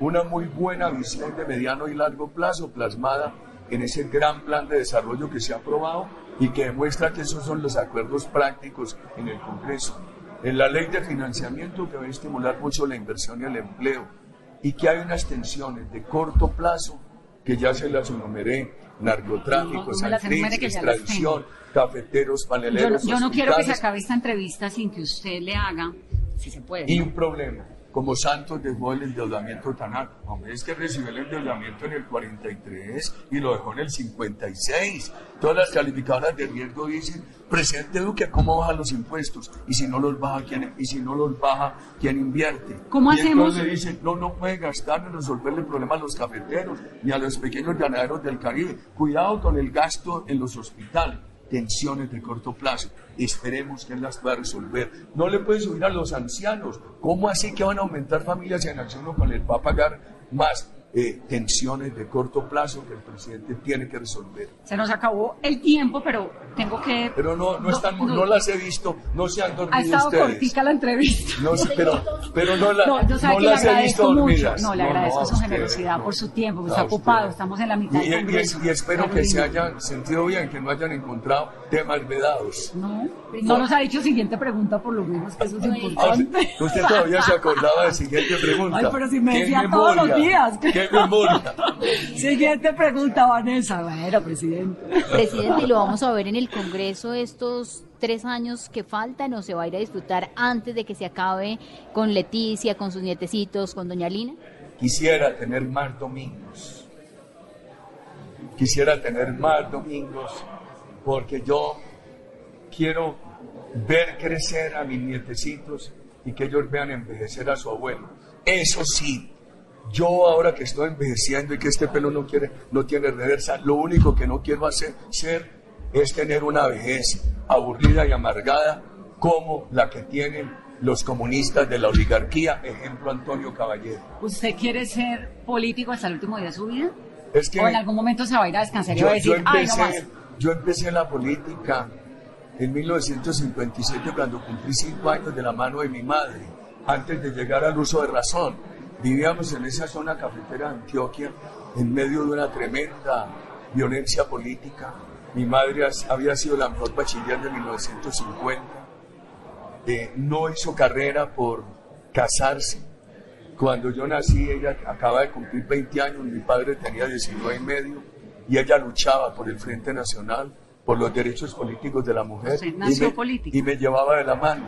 una muy buena visión de mediano y largo plazo plasmada en ese gran plan de desarrollo que se ha aprobado y que demuestra que esos son los acuerdos prácticos en el Congreso en la ley de financiamiento que va a estimular mucho la inversión y el empleo y que hay unas tensiones de corto plazo que ya se las enumeré, narcotráfico, no, extradición, cafeteros, paneleros. Yo, yo no quiero que se acabe esta entrevista sin que usted le haga, si se puede. Y un problema como Santos dejó el endeudamiento tan alto. Hombre, es que recibió el endeudamiento en el 43 y lo dejó en el 56. Todas las calificadoras de riesgo dicen, presidente Duque, ¿cómo bajan los impuestos? Y si no los baja, ¿quién, y si no los baja, ¿quién invierte? ¿Cómo y hacemos? Entonces dicen, no, no puede gastar en resolverle el problema a los cafeteros ni a los pequeños ganaderos del Caribe. Cuidado con el gasto en los hospitales tensiones de corto plazo. Esperemos que él las pueda resolver. No le puede subir a los ancianos. ¿Cómo así que van a aumentar familias en acción o les va a pagar más? Eh, tensiones de corto plazo que el presidente tiene que resolver. Se nos acabó el tiempo, pero tengo que... Pero no, no, están, no, las he visto, no se han dormido Ha estado ustedes. cortica la entrevista. No, pero, pero no, la, No, yo sé no que le las he agradezco visto mucho. dormidas. No, le agradezco su usted, generosidad no. por su tiempo, que No, está usted. ocupado, estamos en la mitad Y, del y- congreso. y espero que se hayan sentido bien, que no hayan encontrado temas vedados. No, no nos ha dicho siguiente pregunta por lo menos, que eso es Ah, importante. usted, usted todavía se acordaba de siguiente pregunta. Ay, pero si me ¿Qué decía todos los días. Siguiente pregunta, Vanessa. Bueno, presidente. Presidente, ¿y lo vamos a ver en el Congreso estos tres años que faltan o se va a ir a disfrutar antes de que se acabe con Leticia, con sus nietecitos, con doña Lina? Quisiera tener más domingos. Quisiera tener más domingos porque yo quiero ver crecer a mis nietecitos y que ellos vean envejecer a su abuelo. Eso sí, yo ahora que estoy envejeciendo y que este pelo no, quiere, no tiene reversa, lo único que no quiero hacer ser es tener una vejez aburrida y amargada como la que tienen los comunistas de la oligarquía, ejemplo Antonio Caballero. ¿Usted quiere ser político hasta el último día de su vida? Es que ¿O en algún momento se va a ir a descansar y va yo, a decir, yo ay, no empecé, más? yo empecé la política en 1957 cuando cumplí cinco años de la mano de mi madre, antes de llegar al uso de razón. Vivíamos en esa zona cafetera de Antioquia, en medio de una tremenda violencia política. Mi madre había sido la mejor bachiller de 1950. Eh, no hizo carrera por casarse. Cuando yo nací, ella acaba de cumplir 20 años, mi padre tenía 19 y medio, y ella luchaba por el Frente Nacional, por los derechos políticos de la mujer. Usted y nació me, político. y me llevaba de la mano.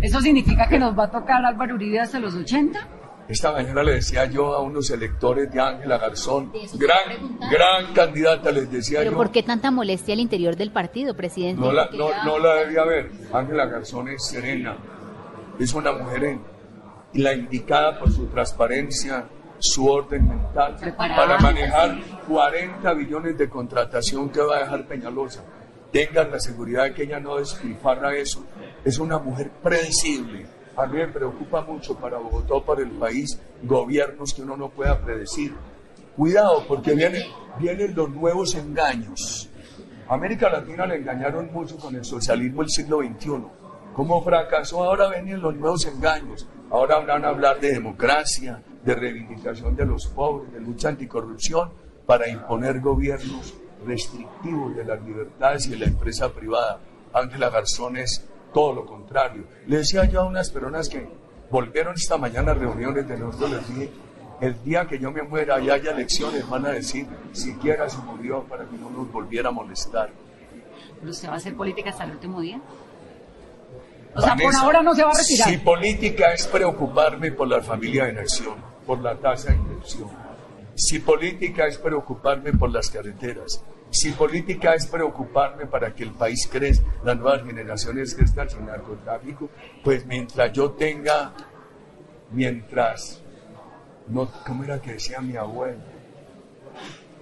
¿Eso significa que nos va a tocar Álvaro Uribe hasta los 80? Esta mañana le decía yo a unos electores de Ángela Garzón, gran, gran candidata, les decía ¿Pero yo. por qué tanta molestia al interior del partido, presidente? No la, no, la debía haber. Ángela Garzón es serena, es una mujer la indicada por su transparencia, su orden mental, para manejar 40 billones de contratación que va a dejar Peñalosa. Tengan la seguridad de que ella no despilfarra eso. Es una mujer predecible. A mí me preocupa mucho para Bogotá, para el país, gobiernos que uno no pueda predecir. Cuidado, porque vienen, vienen los nuevos engaños. América Latina le engañaron mucho con el socialismo del siglo XXI. Como fracasó, ahora vienen los nuevos engaños. Ahora van a hablar de democracia, de reivindicación de los pobres, de lucha anticorrupción, para imponer gobiernos restrictivos de las libertades y de la empresa privada. Ángela Garzón es todo lo contrario. Le decía yo a unas personas que volvieron esta mañana a reuniones de nosotros, les dije, el día que yo me muera y haya elecciones van a decir, siquiera se murió para que no nos volviera a molestar. ¿Pero usted va a hacer política hasta el último día? O sea, por ahora no se va a retirar. Si política es preocuparme por la familia en acción, por la tasa de inflación. Si política es preocuparme por las carreteras. Si política es preocuparme para que el país crezca, las nuevas generaciones crezcan sin narcotráfico, pues mientras yo tenga, mientras, no, ¿cómo era que decía mi abuelo?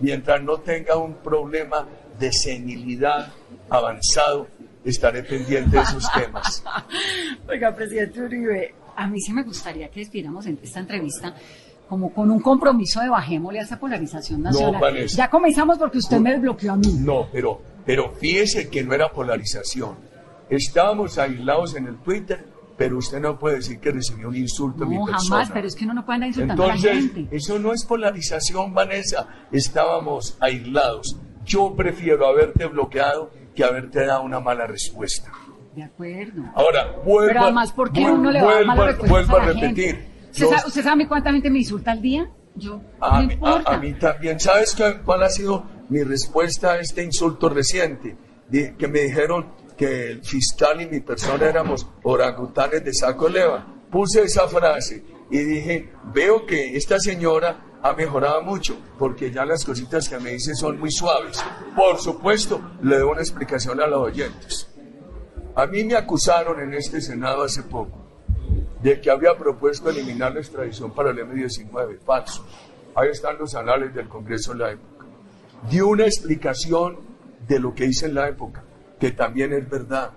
Mientras no tenga un problema de senilidad avanzado, estaré pendiente de esos temas. Oiga, presidente Uribe, a mí sí me gustaría que despidiéramos esta entrevista como con un compromiso de bajémosle a esa polarización nacional. Vanessa. ya comenzamos porque usted me desbloqueó a mí. No, pero, pero fíjese que no era polarización. Estábamos aislados en el Twitter, pero usted no puede decir que recibió un insulto a mi No, persona. jamás, pero es que uno no puede andar insultando a la Entonces, gente. eso no es polarización, Vanessa. Estábamos aislados. Yo prefiero haberte bloqueado que haberte dado una mala respuesta. De acuerdo. Ahora, vuelvo, Pero además, ¿por qué uno le va a dar vuelvo malas a- respuestas vuelvo a repetir. gente? ¿Usted, Yo- sabe, ¿Usted sabe cuánta gente me insulta al día? Yo, A no mí, a- importa. a mí también. ¿Sabes cuál ha sido mi respuesta a este insulto reciente? Di- que me dijeron que el fiscal y mi persona éramos orangutanes de saco leva. Puse esa frase y dije, veo que esta señora ha mejorado mucho, porque ya las cositas que me dice son muy suaves. Por supuesto, le doy una explicación a los oyentes. A mí me acusaron en este Senado hace poco de que había propuesto eliminar la extradición para el M-19. Falso. Ahí están los anales del Congreso en la época. Dio una explicación de lo que hice en la época, que también es verdad.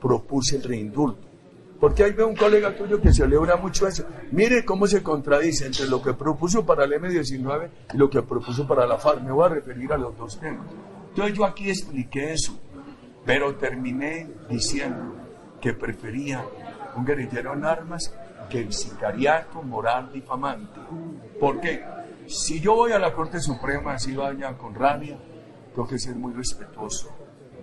Propuse el reindulto. Porque ahí veo un colega tuyo que celebra mucho eso. Mire cómo se contradice entre lo que propuso para el M-19 y lo que propuso para la FARC. Me voy a referir a los dos temas. Entonces yo aquí expliqué eso. Pero terminé diciendo que prefería un guerrillero en armas que el sicariato moral difamante. Porque si yo voy a la Corte Suprema, así vaya con rabia, tengo que ser muy respetuoso.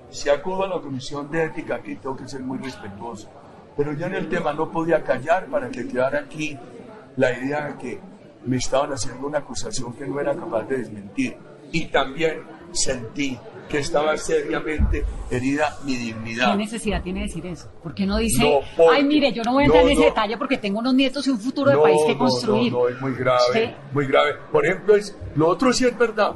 Si acudo a la Comisión de Ética aquí, tengo que ser muy respetuoso. Pero yo en el tema no podía callar para que quedara aquí la idea de que me estaban haciendo una acusación que no era capaz de desmentir. Y también sentí que estaba seriamente herida mi dignidad. ¿Qué necesidad tiene de decir eso? ¿Por qué no dice, ay, mire, yo no voy a entrar en ese detalle porque tengo unos nietos y un futuro de país que construir? No, no, es muy grave, muy grave. Por ejemplo, es, lo otro sí es verdad,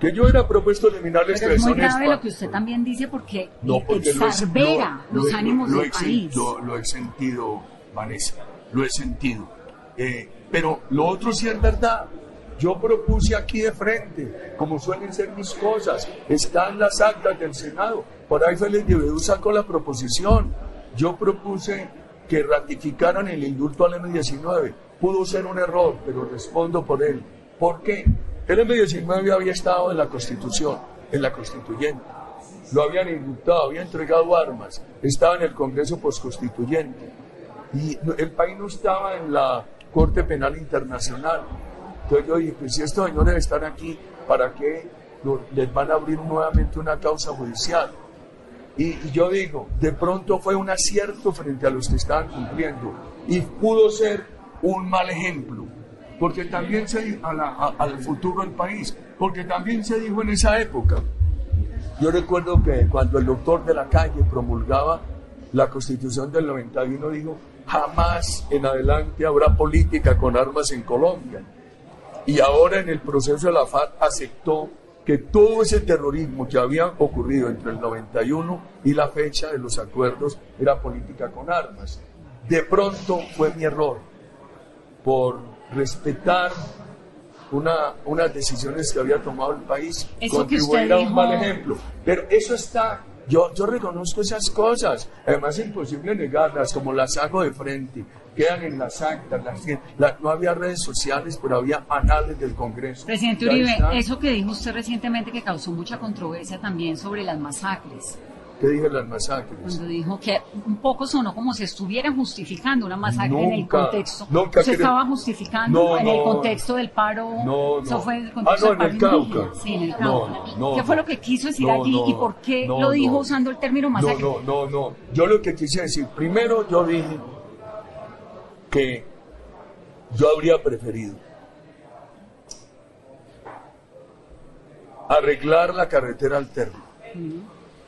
que yo era propuesto eliminar la Pero es muy grave lo que usted también dice porque, no, porque los ánimos del país. Lo, he sentido, Vanessa, lo he sentido. Eh, pero lo otro sí es verdad. Yo propuse aquí de frente, como suelen ser mis cosas, están las actas del Senado. Por ahí Félix Llevedú sacó la proposición. Yo propuse que ratificaran el indulto al M-19. Pudo ser un error, pero respondo por él. ¿Por qué? El M-19 había estado en la Constitución, en la Constituyente. Lo habían indultado, había entregado armas, estaba en el Congreso postconstituyente. Y el país no estaba en la Corte Penal Internacional. Entonces yo dije, pues si estos señores están aquí, ¿para qué les van a abrir nuevamente una causa judicial? Y, yo digo, de pronto fue un acierto frente a los que estaban cumpliendo y pudo ser un mal ejemplo, porque también se dijo al futuro del país, porque también se dijo en esa época. Yo recuerdo que cuando el doctor de la calle promulgaba la constitución del 91 dijo, jamás en adelante habrá política con armas en Colombia y ahora en el proceso de la FARC aceptó que todo ese terrorismo que había ocurrido entre el 91 y la fecha de los acuerdos era política con armas. De pronto fue mi error por respetar una, unas decisiones que había tomado el país, contribuir a un mal ejemplo. Pero eso está yo, yo reconozco esas cosas, además es imposible negarlas, como las hago de frente, quedan en las actas, las, no había redes sociales, pero había anales del Congreso. Presidente Uribe, eso que dijo usted recientemente que causó mucha controversia también sobre las masacres. ¿Qué dijo las masacres? Cuando dijo que un poco sonó como si estuvieran justificando una masacre en el contexto. Nunca se estaba justificando en el contexto del paro. No, no. Eso fue el contexto ah, no, en el Cauca. Sí, en el Cauca. ¿Qué fue lo que quiso decir allí y por qué lo dijo usando el término masacre? No, no, no, Yo lo que quise decir, primero yo dije que yo habría preferido arreglar la carretera alterna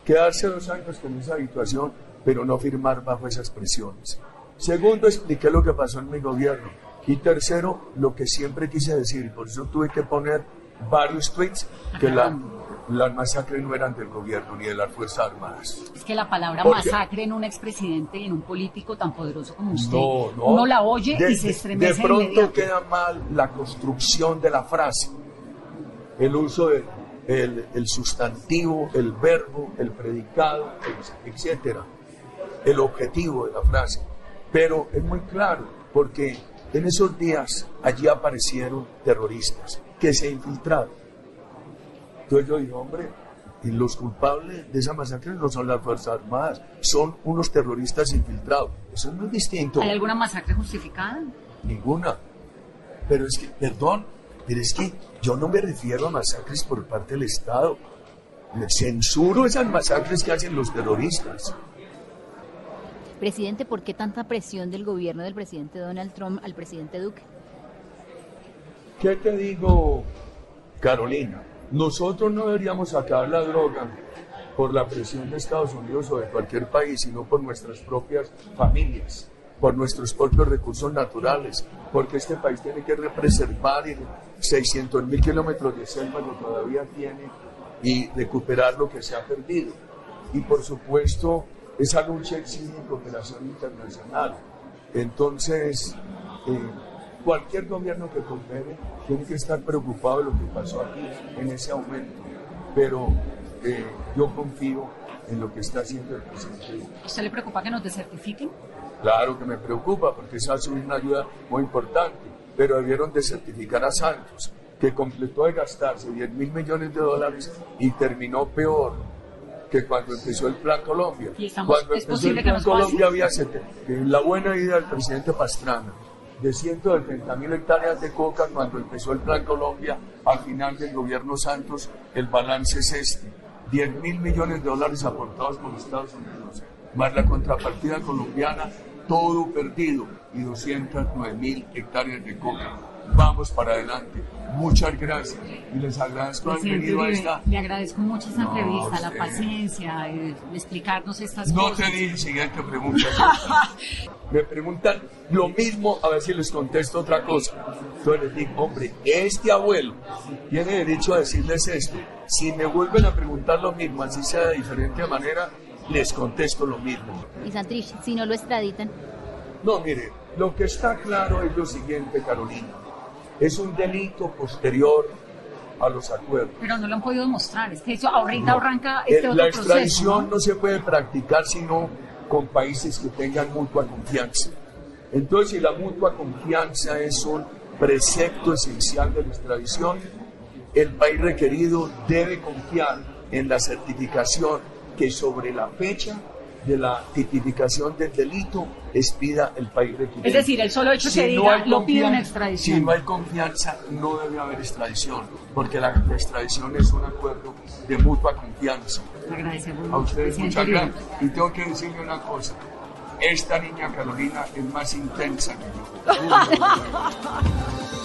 quedarse dos años con esa habituación, pero no firmar bajo esas presiones. Segundo, expliqué lo que pasó en mi gobierno. Y tercero, lo que siempre quise decir, por eso tuve que poner varios tweets, que la, las masacres no eran del gobierno ni de las Fuerzas Armadas. Es que la palabra masacre en un expresidente, en un político tan poderoso como usted, no, no, uno la oye y se estremece. De pronto queda mal la construcción de la frase, el uso de el, sustantivo, el verbo, el predicado, etcétera, el objetivo de la frase. Pero es muy claro, porque en esos días allí aparecieron terroristas que se infiltraron. Entonces yo digo, hombre, y los culpables de esa masacre no son las Fuerzas Armadas, son unos terroristas infiltrados. Eso es muy distinto. ¿Hay alguna masacre justificada? Ninguna. Pero es que, perdón, pero es que yo no me refiero a masacres por parte del Estado. Censuro esas masacres que hacen los terroristas. Presidente, ¿por qué tanta presión del gobierno del presidente Donald Trump al presidente Duque? ¿Qué te digo, Carolina? Nosotros no deberíamos sacar la droga por la presión de Estados Unidos o de cualquier país, sino por nuestras propias familias por nuestros propios recursos naturales, porque este país tiene que preservar 600 mil kilómetros de selva que todavía tiene y recuperar lo que se ha perdido. Y por supuesto, esa lucha exige cooperación internacional. Entonces, eh, cualquier gobierno que coopere tiene que estar preocupado de lo que pasó aquí en ese aumento. Pero eh, yo confío en lo que está haciendo el presidente. ¿Usted le preocupa que nos desertifiquen? Claro que me preocupa porque esa es una ayuda muy importante, pero debieron de certificar a Santos, que completó de gastarse 10 mil millones de dólares y terminó peor que cuando empezó el Plan Colombia. Y estamos, cuando es empezó el que Plan Colombia había eh, la buena idea del presidente Pastrana de 170 mil hectáreas de coca cuando empezó el Plan Colombia al final del gobierno Santos el balance es este. 10 mil millones de dólares aportados por Estados Unidos más la contrapartida colombiana todo perdido y 209 mil hectáreas de coca vamos para adelante muchas gracias y les agradezco haber venido a esta le agradezco mucho esta No, entrevista, la usted. paciencia, eh, explicarnos estas No cosas. te dije siguiente pregunta. Me preguntan lo mismo, a ver si les contesto otra cosa. Entonces les digo, hombre, este abuelo tiene derecho a decirles esto. Si me vuelven a preguntar lo mismo, así sea de diferente manera, les contesto lo mismo. Y Santrich, si no lo extraditan, No, mire, lo que está claro es lo siguiente, Carolina. Es un delito posterior a los acuerdos. Pero no lo han podido demostrar, es que eso ahorita No. arranca Eh, este la otro proceso. extradición ¿no? ¿no? se puede practicar sino con países que tengan mutua confianza. Entonces, si la mutua confianza es un precepto esencial de la extradición, el país requerido debe confiar en la certificación que sobre la fecha de la tipificación del delito expida el país requerido. Es decir, el solo hecho que diga, hay lo pido en confianza- extradición. Si no hay confianza, no debe haber extradición, porque la extradición es un acuerdo de mutua confianza. Agradecemos A ustedes muchas gracias. Y tengo que decirle una cosa. Esta niña Carolina es más intensa que yo.